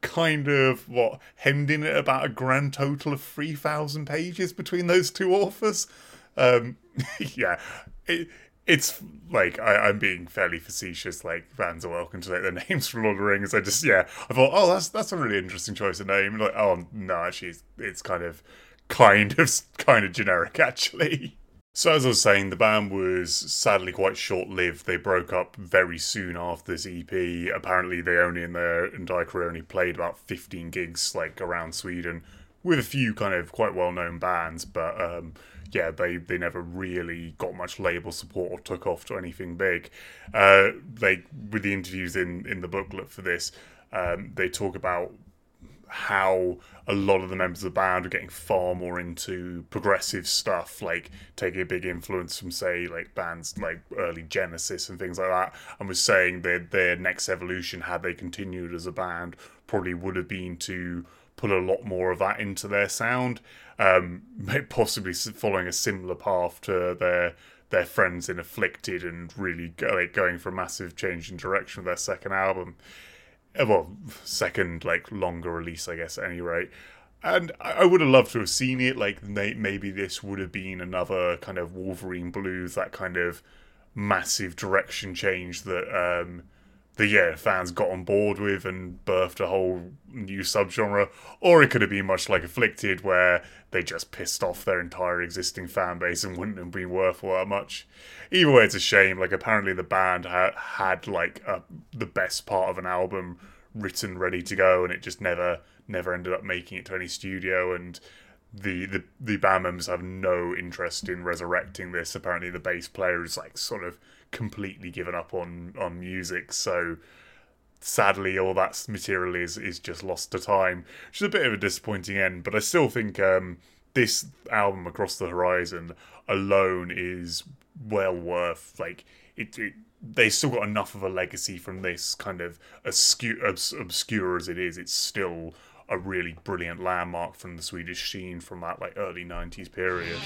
[SPEAKER 1] kind of what hemmed in at about a grand total of three thousand pages between those two authors. Um, [LAUGHS] yeah, it, it's like I, am being fairly facetious. Like fans are welcome to take their [LAUGHS] names from Lord of the Rings. I just yeah, I thought oh that's that's a really interesting choice of name. Like oh no, actually it's, it's kind of kind of [LAUGHS] kind of generic actually. So as I was saying, the band was sadly quite short-lived. They broke up very soon after this EP. Apparently, they only in their entire career only played about 15 gigs, like around Sweden, with a few kind of quite well-known bands. But um, yeah, they, they never really got much label support or took off to anything big. Uh, with the interviews in in the booklet for this, um, they talk about how a lot of the members of the band are getting far more into progressive stuff, like taking a big influence from, say, like bands like early Genesis and things like that, and was saying that their next evolution, had they continued as a band, probably would have been to put a lot more of that into their sound, um, possibly following a similar path to their their friends in Afflicted and really go, like, going for a massive change in direction with their second album. Uh, well, second like longer release, I guess. At any rate, and I would have loved to have seen it. Like maybe this would have been another kind of Wolverine Blues, that kind of massive direction change that um, the yeah fans got on board with and birthed a whole new subgenre, or it could have been much like Afflicted, where they just pissed off their entire existing fan base and wouldn't have been worth all that much. Either way, it's a shame. Like apparently the band ha- had like a, the best part of an album written, ready to go, and it just never never ended up making it to any studio and. The, the the band members have no interest in resurrecting this. Apparently, the bass player is like sort of completely given up on on music. So sadly, all that material is is just lost to time, which is a bit of a disappointing end. But I still think um, this album, Across the Horizon, alone is well worth like it, it they still got enough of a legacy from this kind of obscure, obscure as it is. It's still a really brilliant landmark from the Swedish scene from that like early '90s period.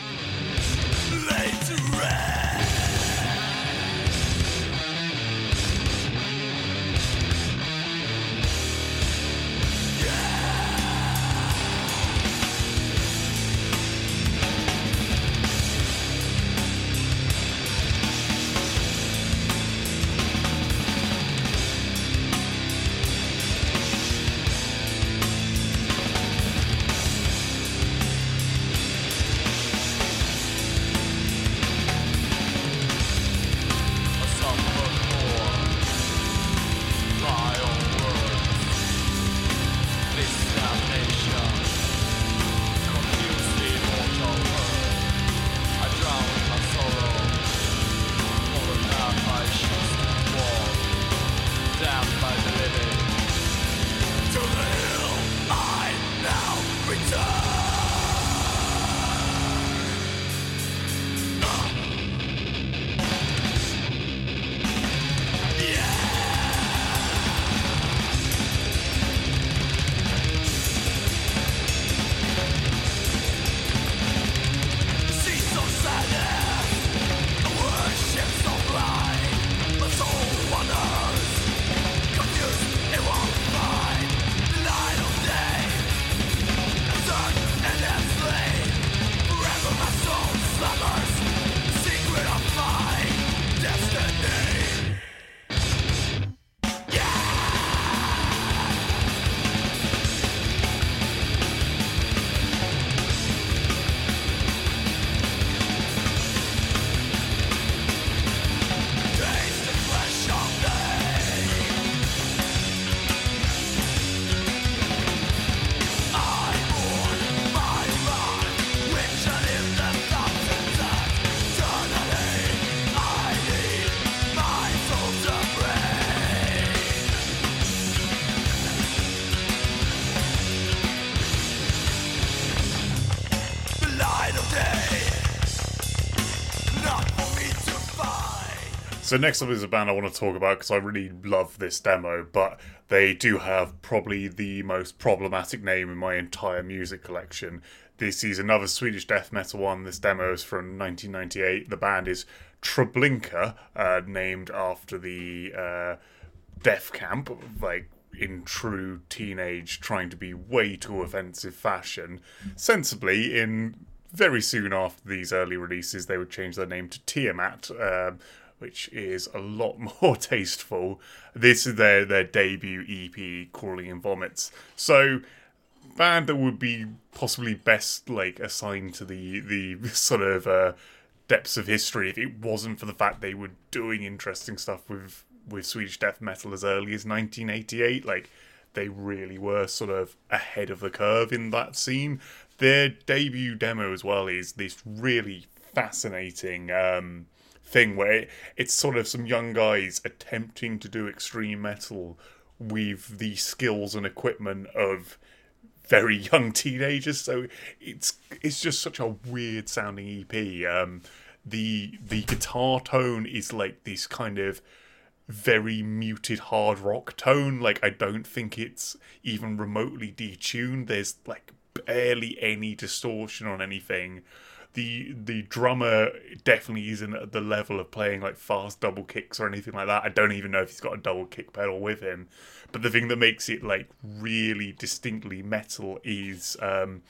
[SPEAKER 1] So next up is a band I want to talk about because I really love this demo, but they do have probably the most problematic name in my entire music collection. This is another Swedish death metal one. This demo is from 1998. The band is Treblinka, uh, named after the uh, death camp, like in true teenage, trying to be way too offensive fashion. Sensibly, in very soon after these early releases, they would change their name to Tiamat, uh, which is a lot [LAUGHS] more tasteful. This is their their debut EP, Crawling in Vomits. So band that would be possibly best like assigned to the the [LAUGHS] sort of uh, depths of history if it wasn't for the fact they were doing interesting stuff with with Swedish death metal as early as 1988. Like they really were sort of ahead of the curve in that scene. Their debut demo as well is this really fascinating. Um, thing where it, it's sort of some young guys attempting to do extreme metal with the skills and equipment of very young teenagers. So it's it's just such a weird sounding EP. Um, the the guitar tone is like this kind of very muted hard rock tone. Like I don't think it's even remotely detuned. There's like barely any distortion on anything the the drummer definitely isn't at the level of playing like fast double kicks or anything like that. I don't even know if he's got a double kick pedal with him. But the thing that makes it like really distinctly metal is um,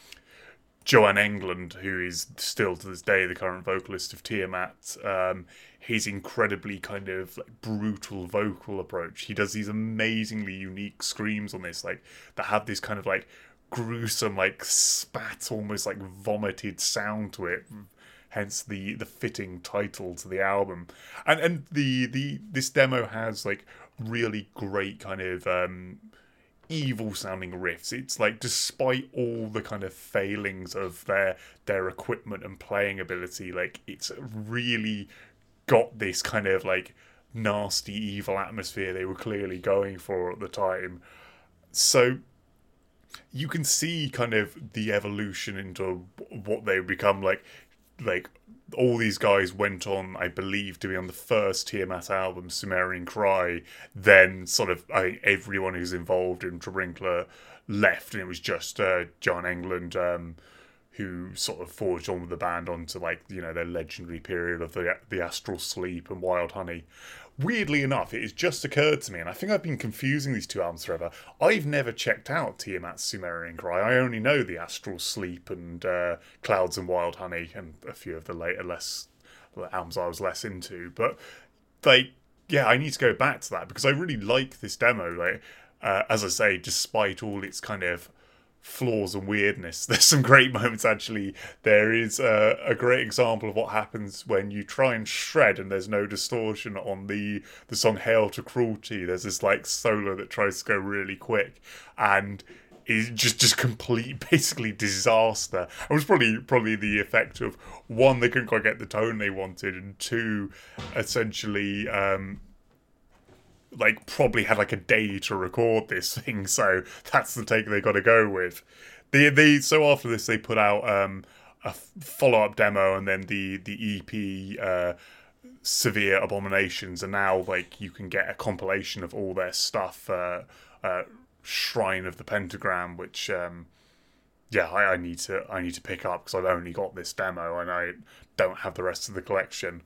[SPEAKER 1] Johan Edlund, who is still to this day the current vocalist of Tiamat, um, his incredibly kind of like brutal vocal approach. He does these amazingly unique screams on this, like that have this kind of like gruesome, like spat, almost like vomited sound to it. Hence the the fitting title to the album, and and the the this demo has like really great kind of um, evil sounding riffs. It's like despite all the kind of failings of their their equipment and playing ability, like it's really got this kind of like nasty evil atmosphere they were clearly going for at the time. So you can see kind of the evolution into what they become like like all these guys went on, I believe, to be on the first Tiamat album, Sumerian Cry. Then, sort of, I, everyone who's involved in Treblinka left, and it was just uh, Johan Edlund um, who sort of forged on with the band onto like you know their legendary period of the the Astral Sleep and Wild Honey weirdly enough, it has just occurred to me, and I think I've been confusing these two albums forever. I've never checked out Tiamat's Sumerian Cry. I only know the Astral Sleep and uh, Clouds and Wild Honey, and a few of the later less albums I was less into. But like, yeah, I need to go back to that because I really like this demo. Like, uh, as I say, despite all its kind of flaws and weirdness. [LAUGHS] There's some great moments actually. There is a, a, great example of what happens when you try and shred and there's no distortion on the the song "Hail to Cruelty." There's this like solo that tries to go really quick and is just just complete [LAUGHS] basically disaster. It was probably probably the effect of one they couldn't quite get the tone they wanted, and two essentially. Um, like probably had like a day to record this thing, so that's the take they got to go with. The the so after this they put out um, a follow up demo and then the the EP uh, Severe Abominations, and now like you can get a compilation of all their stuff. Uh, uh, Shrine of the Pentagram, which um, yeah, I, I need to I need to pick up because I've only got this demo and I don't have the rest of the collection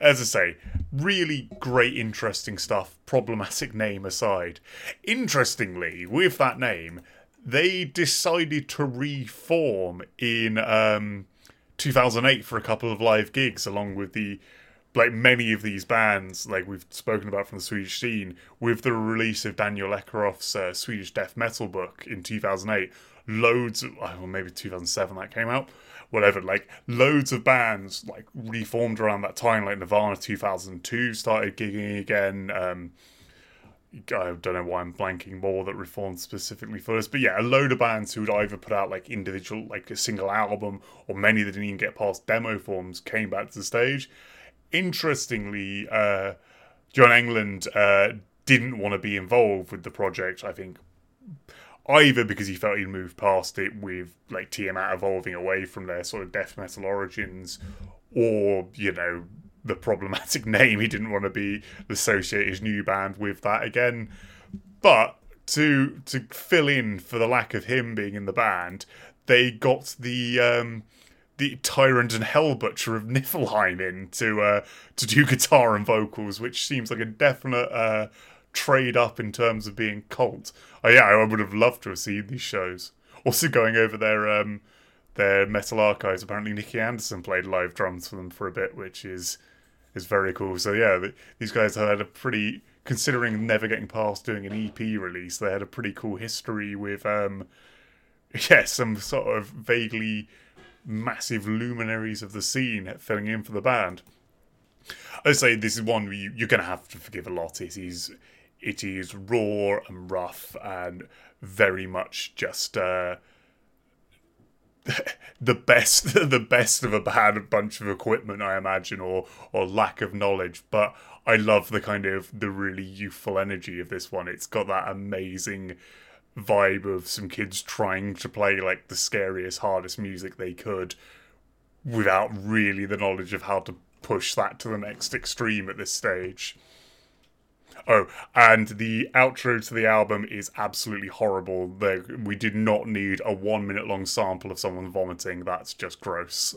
[SPEAKER 1] as I say, really great, interesting stuff. Problematic [LAUGHS] name aside. Interestingly, with that name, they decided to reform in um, 2008 for a couple of live gigs, along with the like many of these bands, like we've spoken about from the Swedish scene, with the release of Daniel Ekeroth's uh, Swedish death metal book in 2008, loads, of, well, maybe 2007 that came out, whatever. Like loads of bands like reformed around that time, like Nirvana 2002 started gigging again. Um, I don't know why I'm blanking more that reformed specifically first, but yeah, a load of bands who would either put out like individual, like a single album, or many that didn't even get past demo forms came back to the stage. Interestingly, uh, Johan Edlund uh, didn't want to be involved with the project. I think either because he felt he'd moved past it with like Tiamat evolving away from their sort of death metal origins, or you know the problematic [LAUGHS] name he didn't want to be associate his new band with that again. But to to fill in for the lack of him being in the band, they got the um, the tyrant and Hellbutcher of Nifelheim in to uh, to do guitar and vocals, which seems like a definite uh, trade up in terms of being cult. Oh yeah, I would have loved to have seen these shows. Also going over their um, their metal archives. Apparently, Nicke Andersson played live drums for them for a bit, which is is very cool. So yeah, the, these guys had a pretty considering never getting past doing an EP release. They had a pretty cool history with um, [LAUGHS] yeah, some sort of vaguely massive luminaries of the scene filling in for the band. I say this is one you, you're going to have to forgive a lot. It is it is raw and rough and very much just uh, [LAUGHS] the best [LAUGHS] the best of a bad bunch of equipment I imagine or or lack of knowledge. But I love the kind of the really youthful energy of this one. It's got that amazing vibe of some kids trying to play like the scariest hardest music they could without really the knowledge of how to push that to the next extreme at this stage Oh, and the outro to the album is absolutely horrible. There, we did not need a one minute long sample of someone vomiting. That's just gross.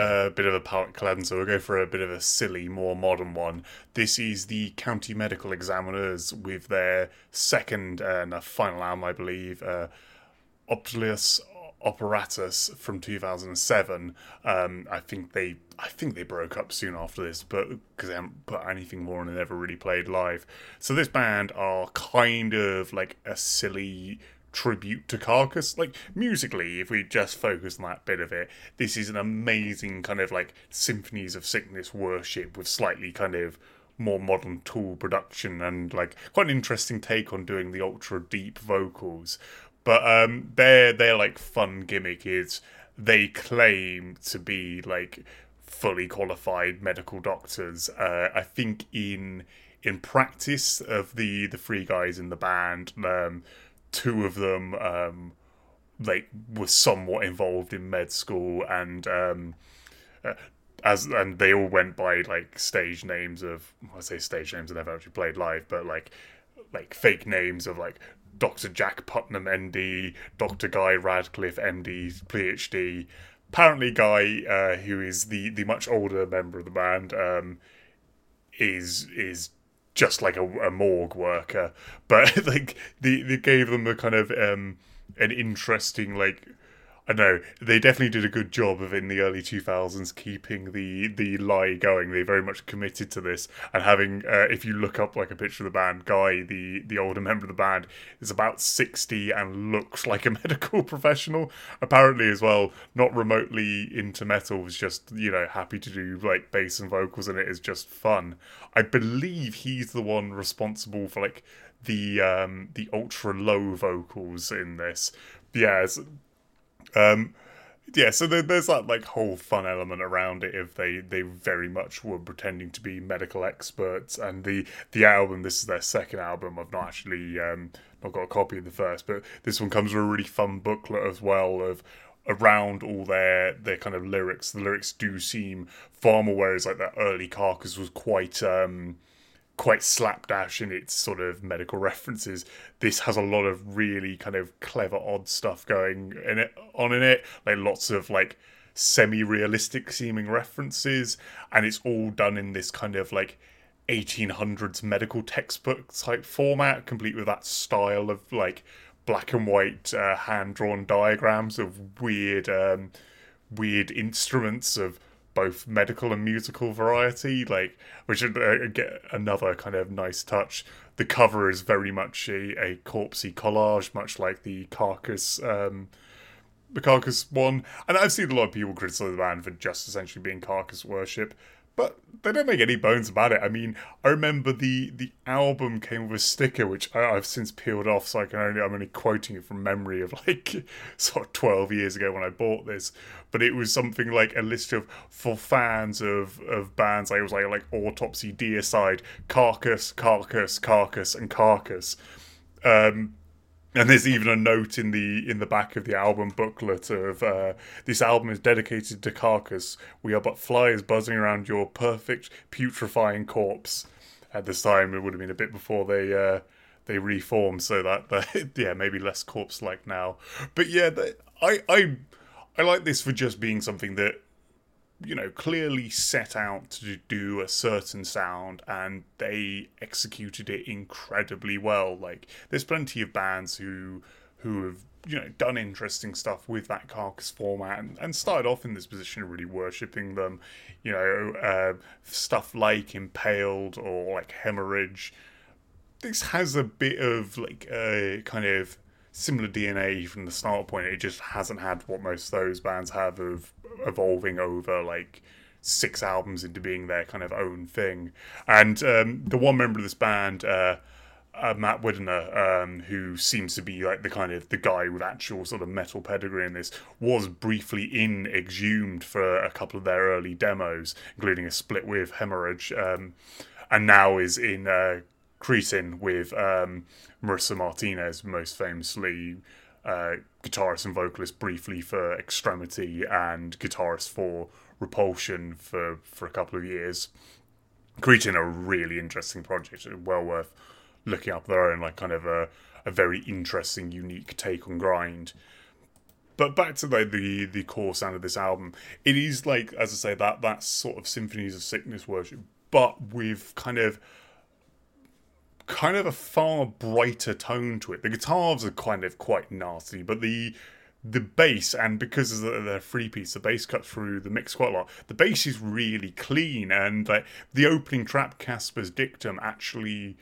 [SPEAKER 1] A uh, bit of a palate cleanser, we'll go for a bit of a silly, more modern one. This is the County Medical Examiners with their second and final album, I believe, uh, Optimus Operatus from 2007. Um, I think they, I think they broke up soon after this, but because they haven't put anything more and they never really played live. So this band are kind of like a silly tribute to Carcass. Like musically, if we just focus on that bit of it, this is an amazing kind of like symphonies of sickness worship with slightly kind of more modern tool production and like quite an interesting take on doing the ultra deep vocals. But um their their like fun gimmick is they claim to be like fully qualified medical doctors. Uh, I think in in practice of the the three guys in the band, um, two of them um, like were somewhat involved in med school and um, uh, as and they all went by like stage names of I say stage names I never actually played live, but like like fake names of like Dr. Jack Putnam, MD, Dr. Guy Radcliffe, MD, PhD. Apparently, Guy, uh, who is the the much older member of the band, um, is is just like a, a morgue worker, but [LAUGHS] like they, they gave them a kind of um an interesting like I know they definitely did a good job of in the early 2000s keeping the the lie going. They very much committed to this and having. Uh, if you look up like a picture of the band, Guy, the the older member of the band, is about 60 and looks like a [LAUGHS] medical professional. Apparently, as well, not remotely into metal. Was just you know happy to do like bass and vocals, and it is just fun. I believe he's the one responsible for like the um the ultra low vocals in this. Yeah, um, yeah, so there, there's that like whole fun element around it if they they very much were pretending to be medical experts, and the the album this is their second album. I've not actually um, not got a copy of the first, but this one comes with a really fun booklet as well of around all their their kind of lyrics. The lyrics do seem far more whereas like that early Carcass was quite um quite slapdash in its sort of medical references. This has a lot of really kind of clever, odd stuff going in it on in it, like lots of like semi-realistic seeming references, and it's all done in this kind of like 1800s medical textbook type format, complete with that style of like black and white uh, hand-drawn diagrams of weird, um, weird instruments of both medical and musical variety, like which uh, get another kind of nice touch. The cover is very much a, a corpsey collage, much like the Carcass um, the Carcass one. And I've seen a lot of people criticize the band for just essentially being Carcass worship but they don't make any bones about it. I mean, I remember the the album came with a sticker which I, have since peeled off, so I can only I'm only quoting it from memory of like [LAUGHS] sort of twelve years ago when I bought this. But it was something like a list of for fans of of bands. Like it was like like Autopsy, Deicide, Carcass, Carcass, Carcass, and Carcass. Um, and there's even a note in the in the back of the album booklet of uh, this album is dedicated to Carcass. We are but flies buzzing around your perfect putrefying corpse. At this time, it would have been a bit before they uh, they reformed, so that, [LAUGHS] yeah maybe less corpse like now. But yeah, I I I like this for just being something that you know, clearly set out to do a certain sound and they executed it incredibly well. Like, there's plenty of bands who who have you know done interesting stuff with that carcass format and, and started off in this position of really worshipping them. You know uh, stuff like impaled or like hemorrhage. This has a bit of like a kind of similar dna from the start point. It just hasn't had what most of those bands have of evolving over like six albums into being their kind of own thing. And um, the one member of this band, uh, uh, Matt Widener, um, who seems to be like the kind of the guy with actual sort of metal pedigree in this, was briefly in Exhumed for a couple of their early demos, including a split with Hemorrhage, um, and now is in uh, Cretin with um, Marissa Martinez, most famously uh, guitarist and vocalist briefly for Extremity and guitarist for Repulsion for, for a couple of years. creating a really interesting project, well worth looking up their own, like kind of a, a very interesting, unique take on grind. but back to the, the the core sound of this album, it is like as I say that that sort of symphonies of sickness worship, but with kind of kind of a far brighter tone to it. The guitars are kind of quite nasty, but the the bass and because they're three piece, the bass cuts through the mix quite a lot. The bass is really clean, and like the opening trap, Casper's Dictum, actually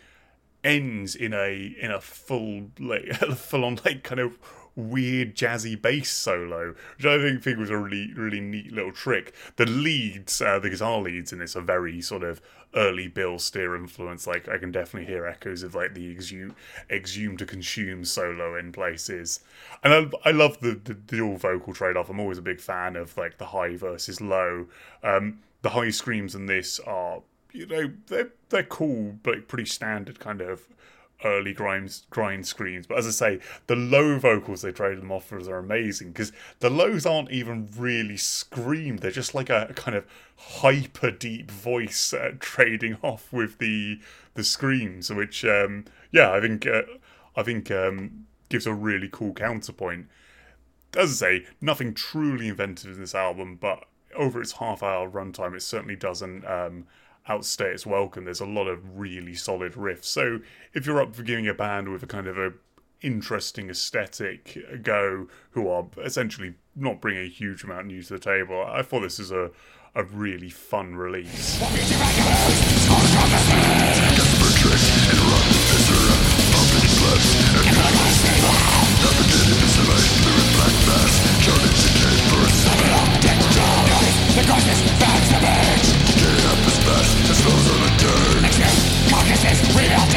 [SPEAKER 1] ends in a in a full like [LAUGHS] full on like kind of weird jazzy bass solo, which I think, think was a really really neat little trick. The leads, uh, the guitar leads in this are very sort of early Bill Steer influence. Like I can definitely hear echoes of like the exhume, exhume to consume solo in places, and I, I love the, the dual vocal trade off. I'm always a big fan of like the high versus low. Um, the high screams in this are you know they're they're cool but pretty standard kind of early grind grind screams. But as I say, the low vocals they trade them off as are amazing because the lows aren't even really screamed. They're just like a, a kind of hyper deep voice uh, trading [LAUGHS] off with the the screams, which um, yeah, I think uh, I think um, gives a really cool counterpoint. As I say, nothing truly inventive in this album, but over its half hour runtime, it certainly doesn't. Um, outstay its welcome. There's a lot of really solid riffs. So if you're up for giving a band with a kind of a interesting aesthetic a go, who are essentially not bringing a huge amount new to the table, I thought this is a a really fun release. Next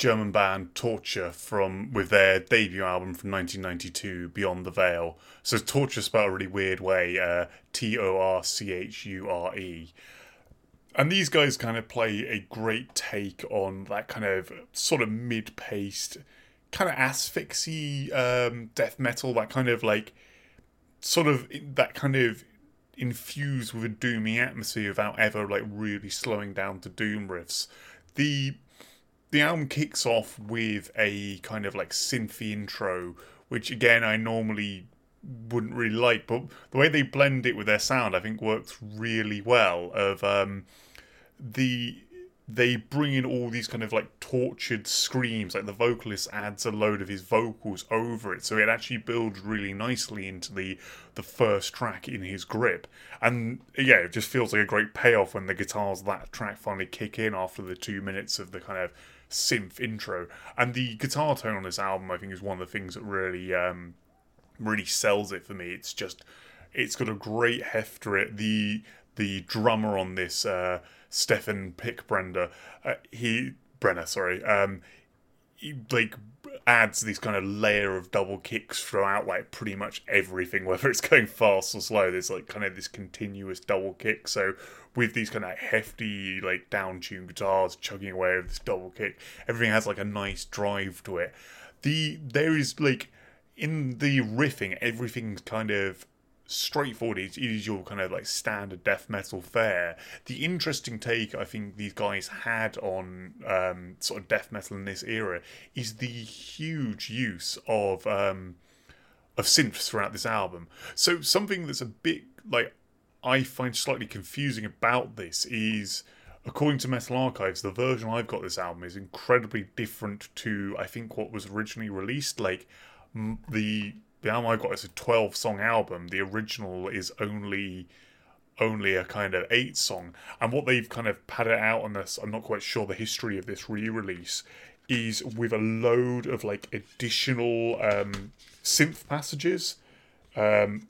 [SPEAKER 1] German band Torchure from with their debut album from 1992, Beyond the Veil. So Torchure spelled a really weird way, uh, T O R C H U R E. And these guys kind of play a great take on that kind of sort of mid-paced, kind of asphyxy um, death metal, that kind of like sort of that kind of infused with a doomy atmosphere without ever like really slowing down to doom riffs the the album kicks off with a kind of like synthy intro, which again I normally wouldn't really like, but the way they blend it with their sound, I think works really well. Of um, the they bring in all these kind of like tortured screams, like the vocalist adds a load of his vocals over it, so it actually builds really nicely into the the first track in his grip. And yeah, it just feels like a great payoff when the guitars that track finally kick in after the two minutes of the kind of synth intro. And the guitar tone on this album, I think, is one of the things that really um, really sells it for me. It's just it's got a great heft to it. The the drummer on this, uh, Stefan Pickbrender, uh, he Brenner, sorry, um, he like adds this kind of layer of double kicks throughout like pretty much everything, [LAUGHS] whether it's going fast or slow. There's like kind of this continuous double kick. So with these kind of hefty like down tuned guitars chugging away with this double kick, everything has like a nice drive to it. The there is like in the riffing, everything's kind of straightforward. It is your kind of like standard death metal fare. The interesting take I think these guys had on um, sort of death metal in this era is the huge use of um, of synths throughout this album. So something that's a bit like I find slightly confusing about this is. According to Metal Archives, the version I've got this album is incredibly different to I think what was originally released. Like the the album I got is a twelve song album. The original is only only a kind of eight song. And what they've kind of padded out on this, I'm not quite sure the history of this re-release, is with a load of like additional um, synth passages. Um,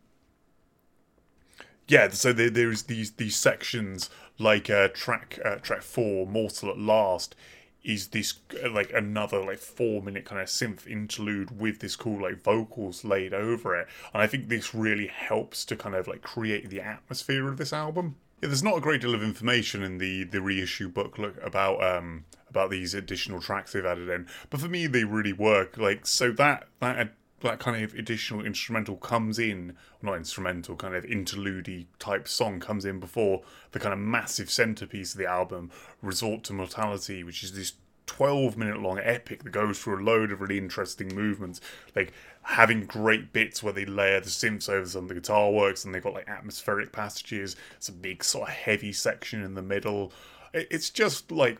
[SPEAKER 1] yeah, so there, there's these these sections like uh, track uh, track four, Mortal at Last, is this like another like four minute kind of synth interlude with this cool like vocals laid over it. And i think this really helps to kind of like create the atmosphere of this album. Yeah, there's not a great deal of information in the the reissue booklet about um about these additional tracks they've added in. But for me they really work. Like so that that that kind of additional instrumental comes in, not instrumental, kind of interlude type song comes in before the kind of massive centerpiece of the album, Resort to Mortality, which is this 12 minute long epic that goes through a load of really interesting movements, like having great bits where they layer the synths over some of the guitar works and they've got like atmospheric passages. It's a big sort of heavy section in the middle. It's just like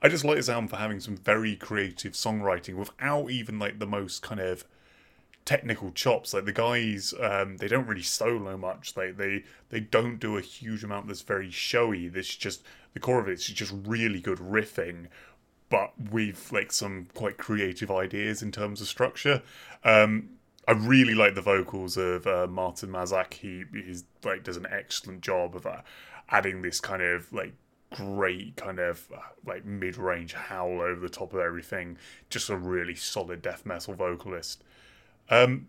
[SPEAKER 1] I just like this album for having some very creative songwriting without even like the most kind of technical chops. Like the guys, um, they don't really solo much. They they they don't do a huge amount that's very showy. This just the core of it is just really good riffing, but with like some quite creative ideas in terms of structure. Um, I really like the vocals of uh, Martin Mazak. He he's like does an excellent job of uh, adding this kind of like great kind of uh, like mid-range howl over the top of everything. Just a really solid death metal vocalist. Um,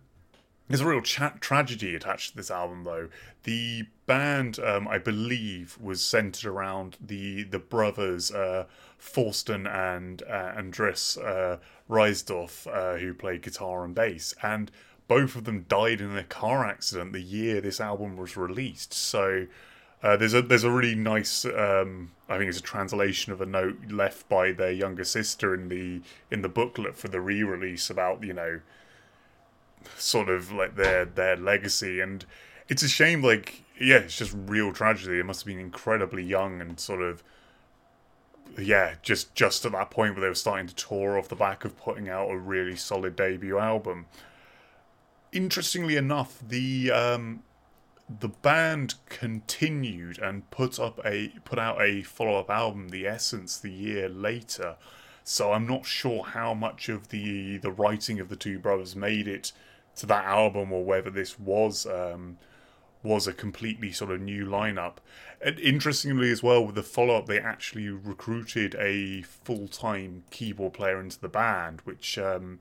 [SPEAKER 1] there's a real tra- tragedy attached to this album, though. The band, um, I believe, was centered around the the brothers uh, Thorsten and uh, Andris uh, Reisdorf, uh, who played guitar and bass, and both of them died in a car accident the year this album was released. So uh, there's a there's a really nice um, I think it's a translation of a note left by their younger sister in the in the booklet for the re-release about you know sort of like their their legacy and it's a shame like yeah it's just real tragedy. It must have been incredibly young and sort of yeah just just at that point where they were starting to tour off the back of putting out a really solid debut album. Interestingly enough the um the band continued and put up a put out a follow-up album the essence the year later. So i'm not sure how much of the the writing of the two brothers made it to that album or whether this was um, was a completely sort of new lineup. And interestingly, as well, with the follow up, they actually recruited a full time keyboard player into the band, which um,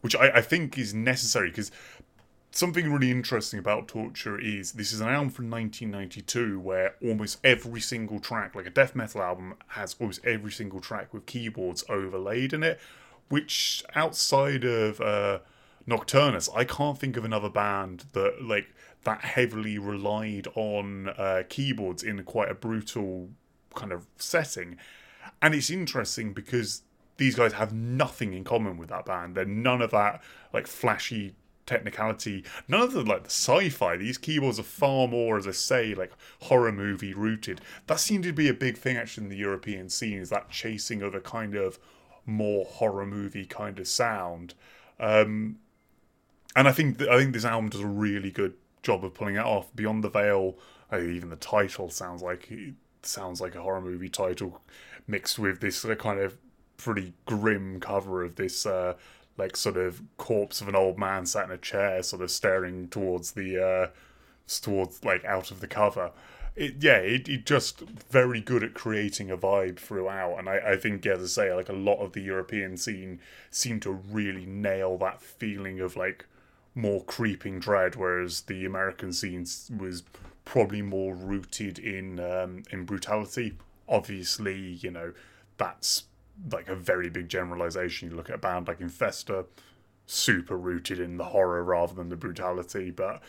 [SPEAKER 1] which I, I think is necessary because something really interesting about Torchure is this is an album from 1992 where almost every single track, like a death metal album, has almost every single track with keyboards overlaid in it, which outside of uh, Nocturnus. I can't think of another band that like that heavily relied on uh, keyboards in quite a brutal kind of setting. And it's interesting because these guys have nothing in common with that band. They're none of that like flashy technicality, none of the like the sci-fi. These keyboards are far more, as I say, like horror movie rooted. That seemed to be a big thing actually in the European scene. Is that chasing of a kind of more horror movie kind of sound. Um, and I think th- I think this album does a really good job of pulling it off. Beyond the Veil, uh, even the title sounds like it sounds like a horror movie title mixed with this uh, kind of pretty grim cover of this uh, like sort of corpse of an old man sat in a chair, sort of staring towards the uh, towards like out of the cover. It, yeah, it, it just very good at creating a vibe throughout, and I, I think, as I say, like a lot of the European scene seemed to really nail that feeling of like more creeping dread, whereas the American scene was probably more rooted in um, in brutality. Obviously, you know that's like a very big generalization. You look at a band like Infester, super rooted in the horror rather than the brutality, but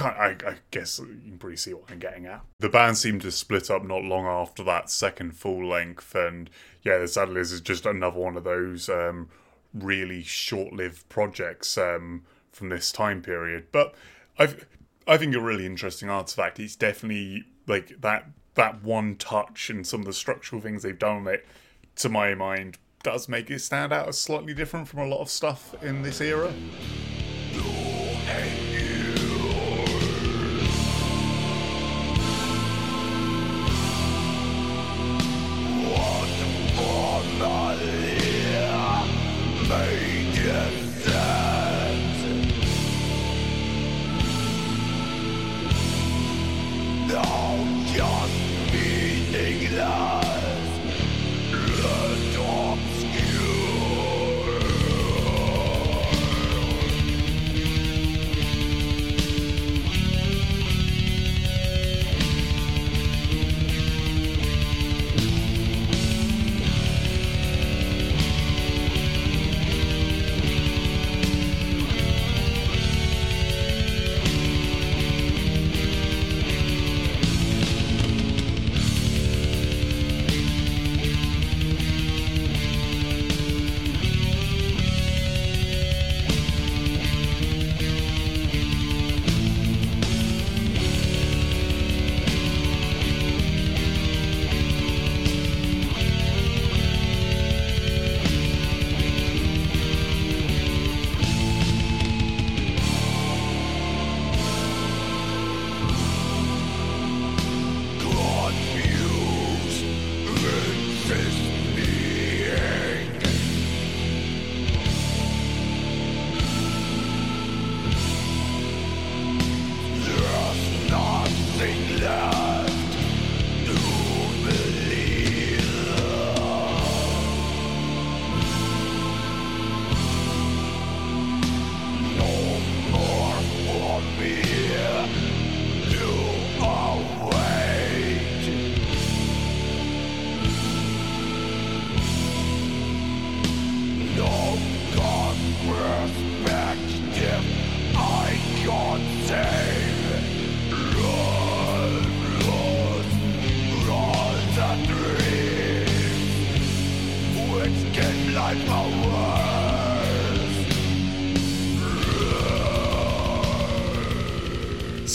[SPEAKER 1] I, I, guess you can pretty see what I'm getting at. The band seemed to split up not long after that second full length, and yeah, the Saddlers is just another one of those um, really short-lived projects um, from this time period. But I've I think a really interesting artifact. It's definitely like that that one touch and some of the structural things they've done on it. To my mind, does make it stand out as slightly different from a lot of stuff in this era.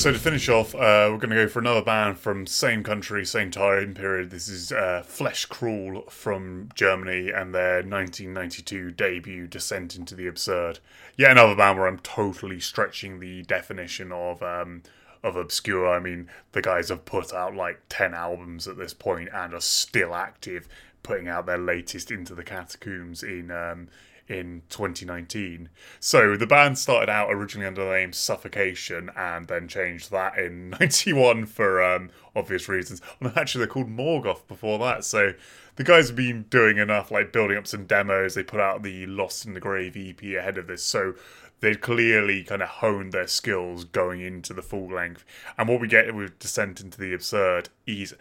[SPEAKER 1] So to finish off, uh, we're going to go for another band from same country, same time period. This is uh, Flesh Crawl from Germany and their 1992 debut, Descent into the Absurd. Yet another band where I'm totally stretching the definition of um, of obscure. I mean, the guys have put out like 10 albums at this point and are still active, putting out their latest Into the Catacombs in um, in 2019. So the band started out originally under the name Suffocation and then changed that in [LAUGHS] 91 for um, obvious reasons. And actually, they're called Morgoth before that. So the guys have been doing enough, like building up some demos. They put out the Lost in the Grave EP ahead of this. So they'd clearly kind of honed their skills going into the full length. And what we get with Descent into the Absurd is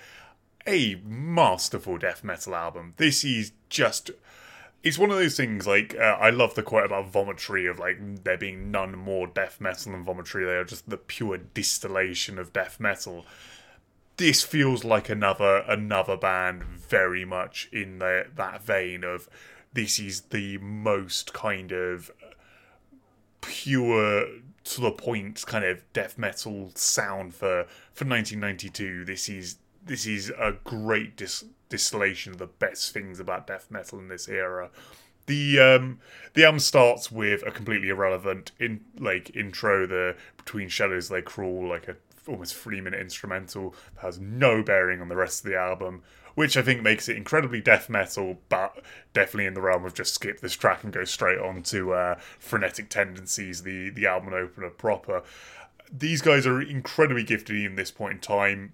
[SPEAKER 1] a masterful death metal album. This is just it's one of those things like uh, I love the quote about Vomitory of like there being none more death metal than Vomitory. They are just the pure distillation of death metal. This feels like another another band very much in the, that vein of this is the most kind of pure to the point kind of death metal sound for for 1992. This is this is a great dis- distillation of the best things about death metal in this era. The um the album starts with a completely irrelevant in like intro. The between shadows they crawl like a almost three minute instrumental that has no bearing on the rest of the album. which I think makes it incredibly death metal, but definitely in the realm of just skip this track and go straight on to uh, Frenetic Tendencies, the the album opener proper. These guys are incredibly gifted in this point in time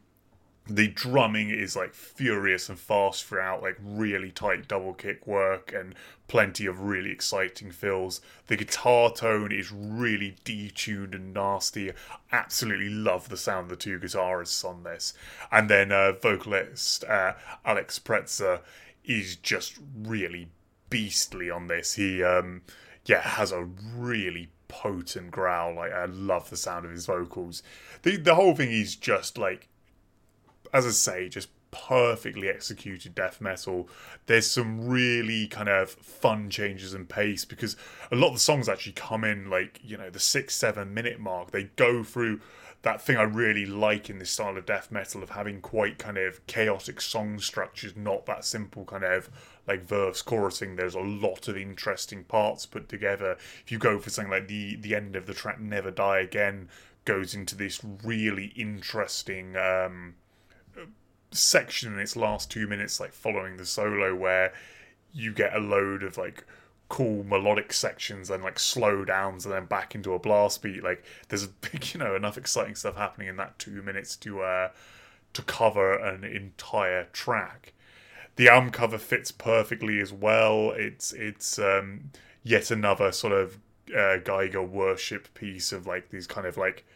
[SPEAKER 1] the drumming is like furious and fast throughout, like really tight double kick work and plenty of really exciting fills. The guitar tone is really detuned and nasty. Absolutely love the sound of the two guitarists on this. And then uh, vocalist uh, Alex Pretzer is just really beastly on this. He, um, yeah, has a really potent growl. Like I love the sound of his vocals. The the whole thing is just like as I say, just perfectly executed death metal. There's some really kind of fun changes in pace because a lot of the songs actually come in like, you know, the six, seven minute mark. They go through that thing I really like in this style of death metal of having quite kind of chaotic song structures, not that simple kind of like verse chorusing. There's a lot of interesting parts put together. If you go for something like the the end of the track Never Die Again goes into this really interesting um section in its last two minutes, like following the solo, where you get a load of like cool melodic sections and like slow downs and then back into a blast beat. Like there's a big, [LAUGHS] you know, enough exciting stuff happening in that two minutes to uh to cover an entire track. The album cover fits perfectly as well. It's it's um yet another sort of uh, Giger worship piece of like these kind of like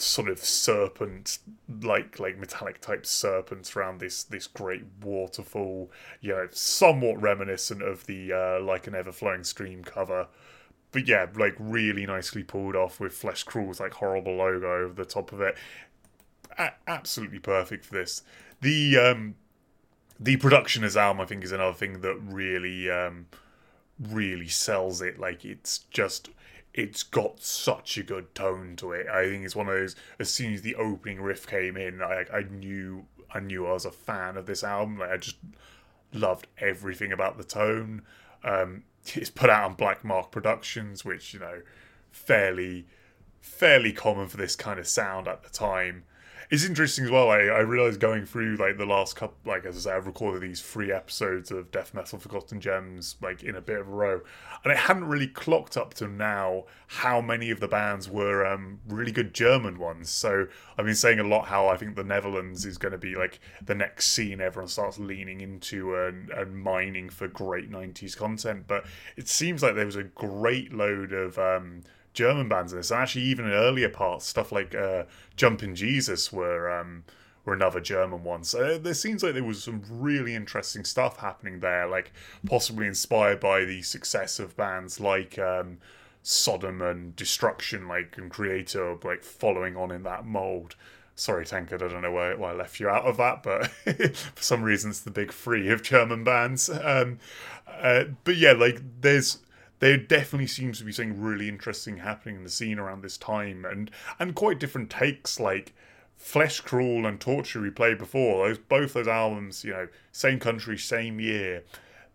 [SPEAKER 1] sort of serpent like like metallic type serpents around this this great waterfall you know somewhat reminiscent of the uh, like an ever flowing stream cover. But yeah like really nicely pulled off with flesh crawl's like horrible logo over the top of it. A- absolutely perfect for this. The um the production as album i think is another thing that really um really sells it. Like it's just it's got such a good tone to it. I think it's one of those. As soon as the opening riff came in, I I knew I knew I was a fan of this album. Like I just loved everything about the tone. Um, [LAUGHS] it's put out on Black Mark Productions, which you know, fairly fairly common for this kind of sound at the time it's interesting as well. I, I realized going through like the last couple, like as I say, I've recorded these three episodes of Death Metal Forgotten Gems like in a bit of a row, and it hadn't really clocked up to now how many of the bands were um, really good German ones. So I've been saying a lot how I think the Netherlands is going to be like the next scene everyone starts leaning into and, and mining for great '90s content. But it seems like there was a great load of um, German bands in this, and actually even in earlier parts, stuff like uh, Jumpin' Jesus were um, were another German one. So there seems like there was some really interesting stuff happening there, like possibly inspired by the success of bands like um, Sodom and Destruction, like and Kreator, like following on in that mold. Sorry, Tankard, I don't know why, why I left you out of that, but [LAUGHS] for some reason it's the big three of German bands. Um, uh, but yeah, like there's there definitely seems to be something really interesting happening in the scene around this time and and quite different takes like Flesh Crawl and Torchure we played before, those both those albums, you know, same country, same year,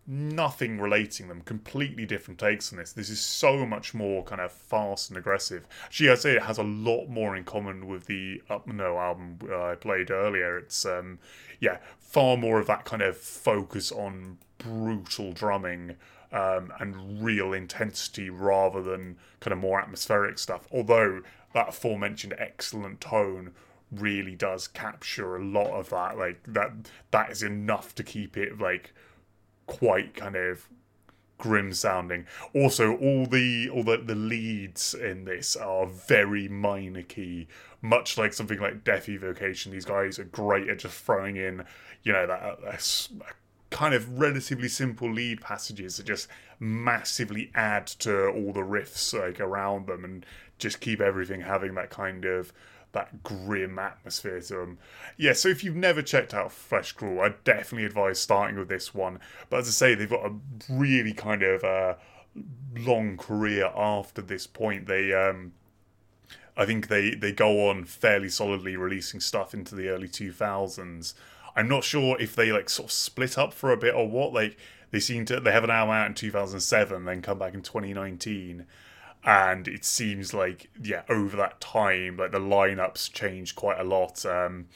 [SPEAKER 1] nothing relating them, completely different takes on this. This is so much more kind of fast and aggressive. Actually, I'd say it has a lot more in common with the Utumno album uh, I played earlier. It's um yeah, far more of that kind of focus on brutal drumming um, and real intensity rather than kind of more atmospheric stuff. Although that aforementioned excellent tone really does capture a lot of that. Like that, that is enough to keep it like quite kind of grim sounding. Also, all the all the, the leads in this are very minor key, much like something like Death Evocation. These guys are great at just throwing in, you know, that, that kind of relatively simple lead passages that just massively add to all the riffs like around them and just keep everything having that kind of that grim atmosphere to them. Yeah, so if you've never checked out Flesh Crawl, I definitely advise starting with this one. But as I say, they've got a really kind of uh, long career after this point. They um, I think they, they go on fairly solidly releasing stuff into the early 2000s. I'm not sure if they like sort of split up for a bit or what. Like they seem to they have an album out in 2007, then come back in 2019, and it seems like yeah over that time like the lineups changed quite a lot. Um,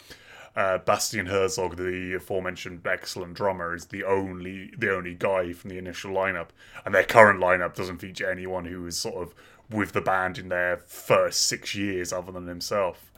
[SPEAKER 1] uh, Bastian Herzog, the aforementioned excellent drummer, is the only the only guy from the initial lineup, and their current lineup doesn't feature anyone who is sort of with the band in their first six years, other than himself.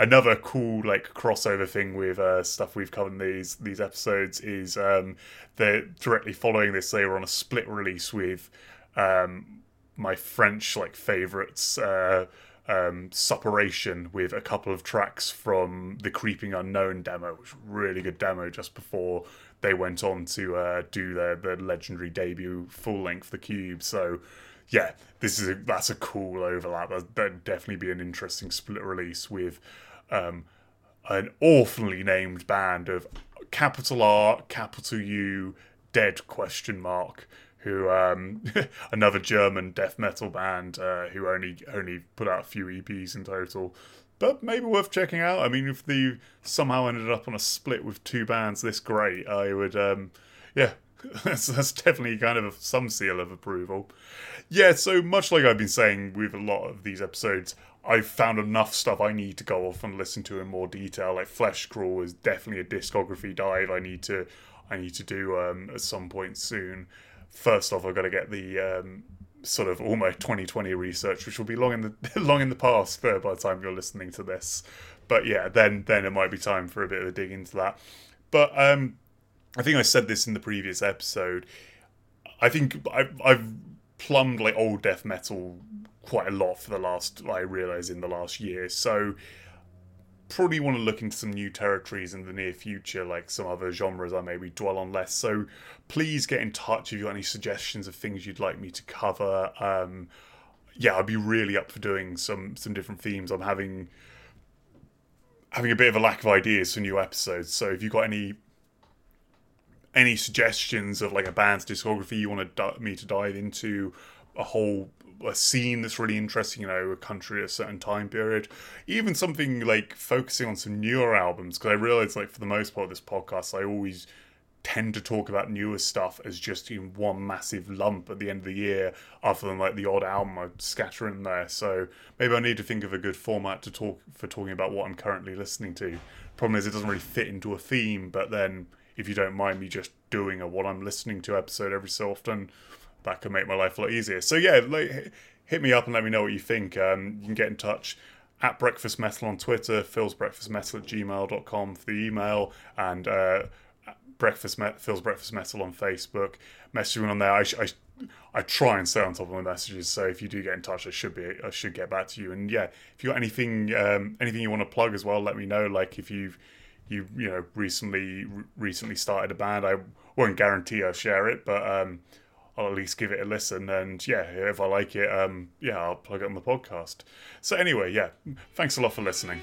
[SPEAKER 1] Another cool like crossover thing with uh, stuff we've covered in these these episodes is um, they're directly following this. They were on a split release with um, my French like favorites. Uh, um, Supuration with a couple of tracks from the Creeping Unknown demo, which really good demo just before they went on to uh, do their, their legendary debut full length The Cube. So yeah, this is a, that's a cool overlap. That'd definitely be an interesting split release with um, an awfully named band of capital R, capital U, dead question mark who um, [LAUGHS] another German death metal band uh, who only only put out a few EPs in total, but maybe worth checking out. I mean, if they somehow ended up on a split with two bands this great, I would, um, yeah, [LAUGHS] that's, that's definitely kind of some seal of approval. Yeah, so much like I've been saying with a lot of these episodes, I've found enough stuff I need to go off and listen to in more detail. Like Flesh Crawl is definitely a discography dive I need to I need to do um, at some point soon first off, I've got to get the um, sort of all my 2020 research, which will be long in the [LAUGHS] long in the past by the time you're listening to this. But yeah, then then it might be time for a bit of a dig into that. But um, I think I said this in the previous episode. I think I've, I've plumbed like old death metal quite a lot for the last. I realise in the last year, so probably want to look into some new territories in the near future, like some other genres I maybe dwell on less. So please get in touch if you've got any suggestions of things you'd like me to cover. Um, yeah, I'd be really up for doing some some different themes. I'm having having a bit of a lack of ideas for new episodes. So if you've got any any suggestions of like a band's discography you want to, me to dive into, a whole a scene that's really interesting, you know, a country a certain time period, even something like focusing on some newer albums. Because I realize, like, for the most part of this podcast, I always tend to talk about newer stuff as just in one massive lump at the end of the year, other than like the odd album I scatter in there. So maybe I need to think of a good format to talk for talking about what I'm currently listening to. Problem is, it doesn't really fit into a theme. But then, if you don't mind me just doing a what I'm listening to episode every so often, that could make my life a lot easier. So yeah, like, hit me up and let me know what you think. Um, you can get in touch at Breakfast Metal on Twitter, Phil's Breakfast Metal at gmail.com for the email, and uh, Breakfast Me- Phil's Breakfast Metal on Facebook. Message me on there. I, sh- I, I try and stay on top of my messages, so if you do get in touch, I should be I should get back to you. And yeah, if you got anything um, anything you want to plug as well, let me know. Like if you've you you know recently recently started a band, I won't guarantee I'll share it, but um, I'll at least give it a listen. And yeah, if I like it, um, yeah, I'll plug it on the podcast. So anyway, yeah, thanks a lot for listening.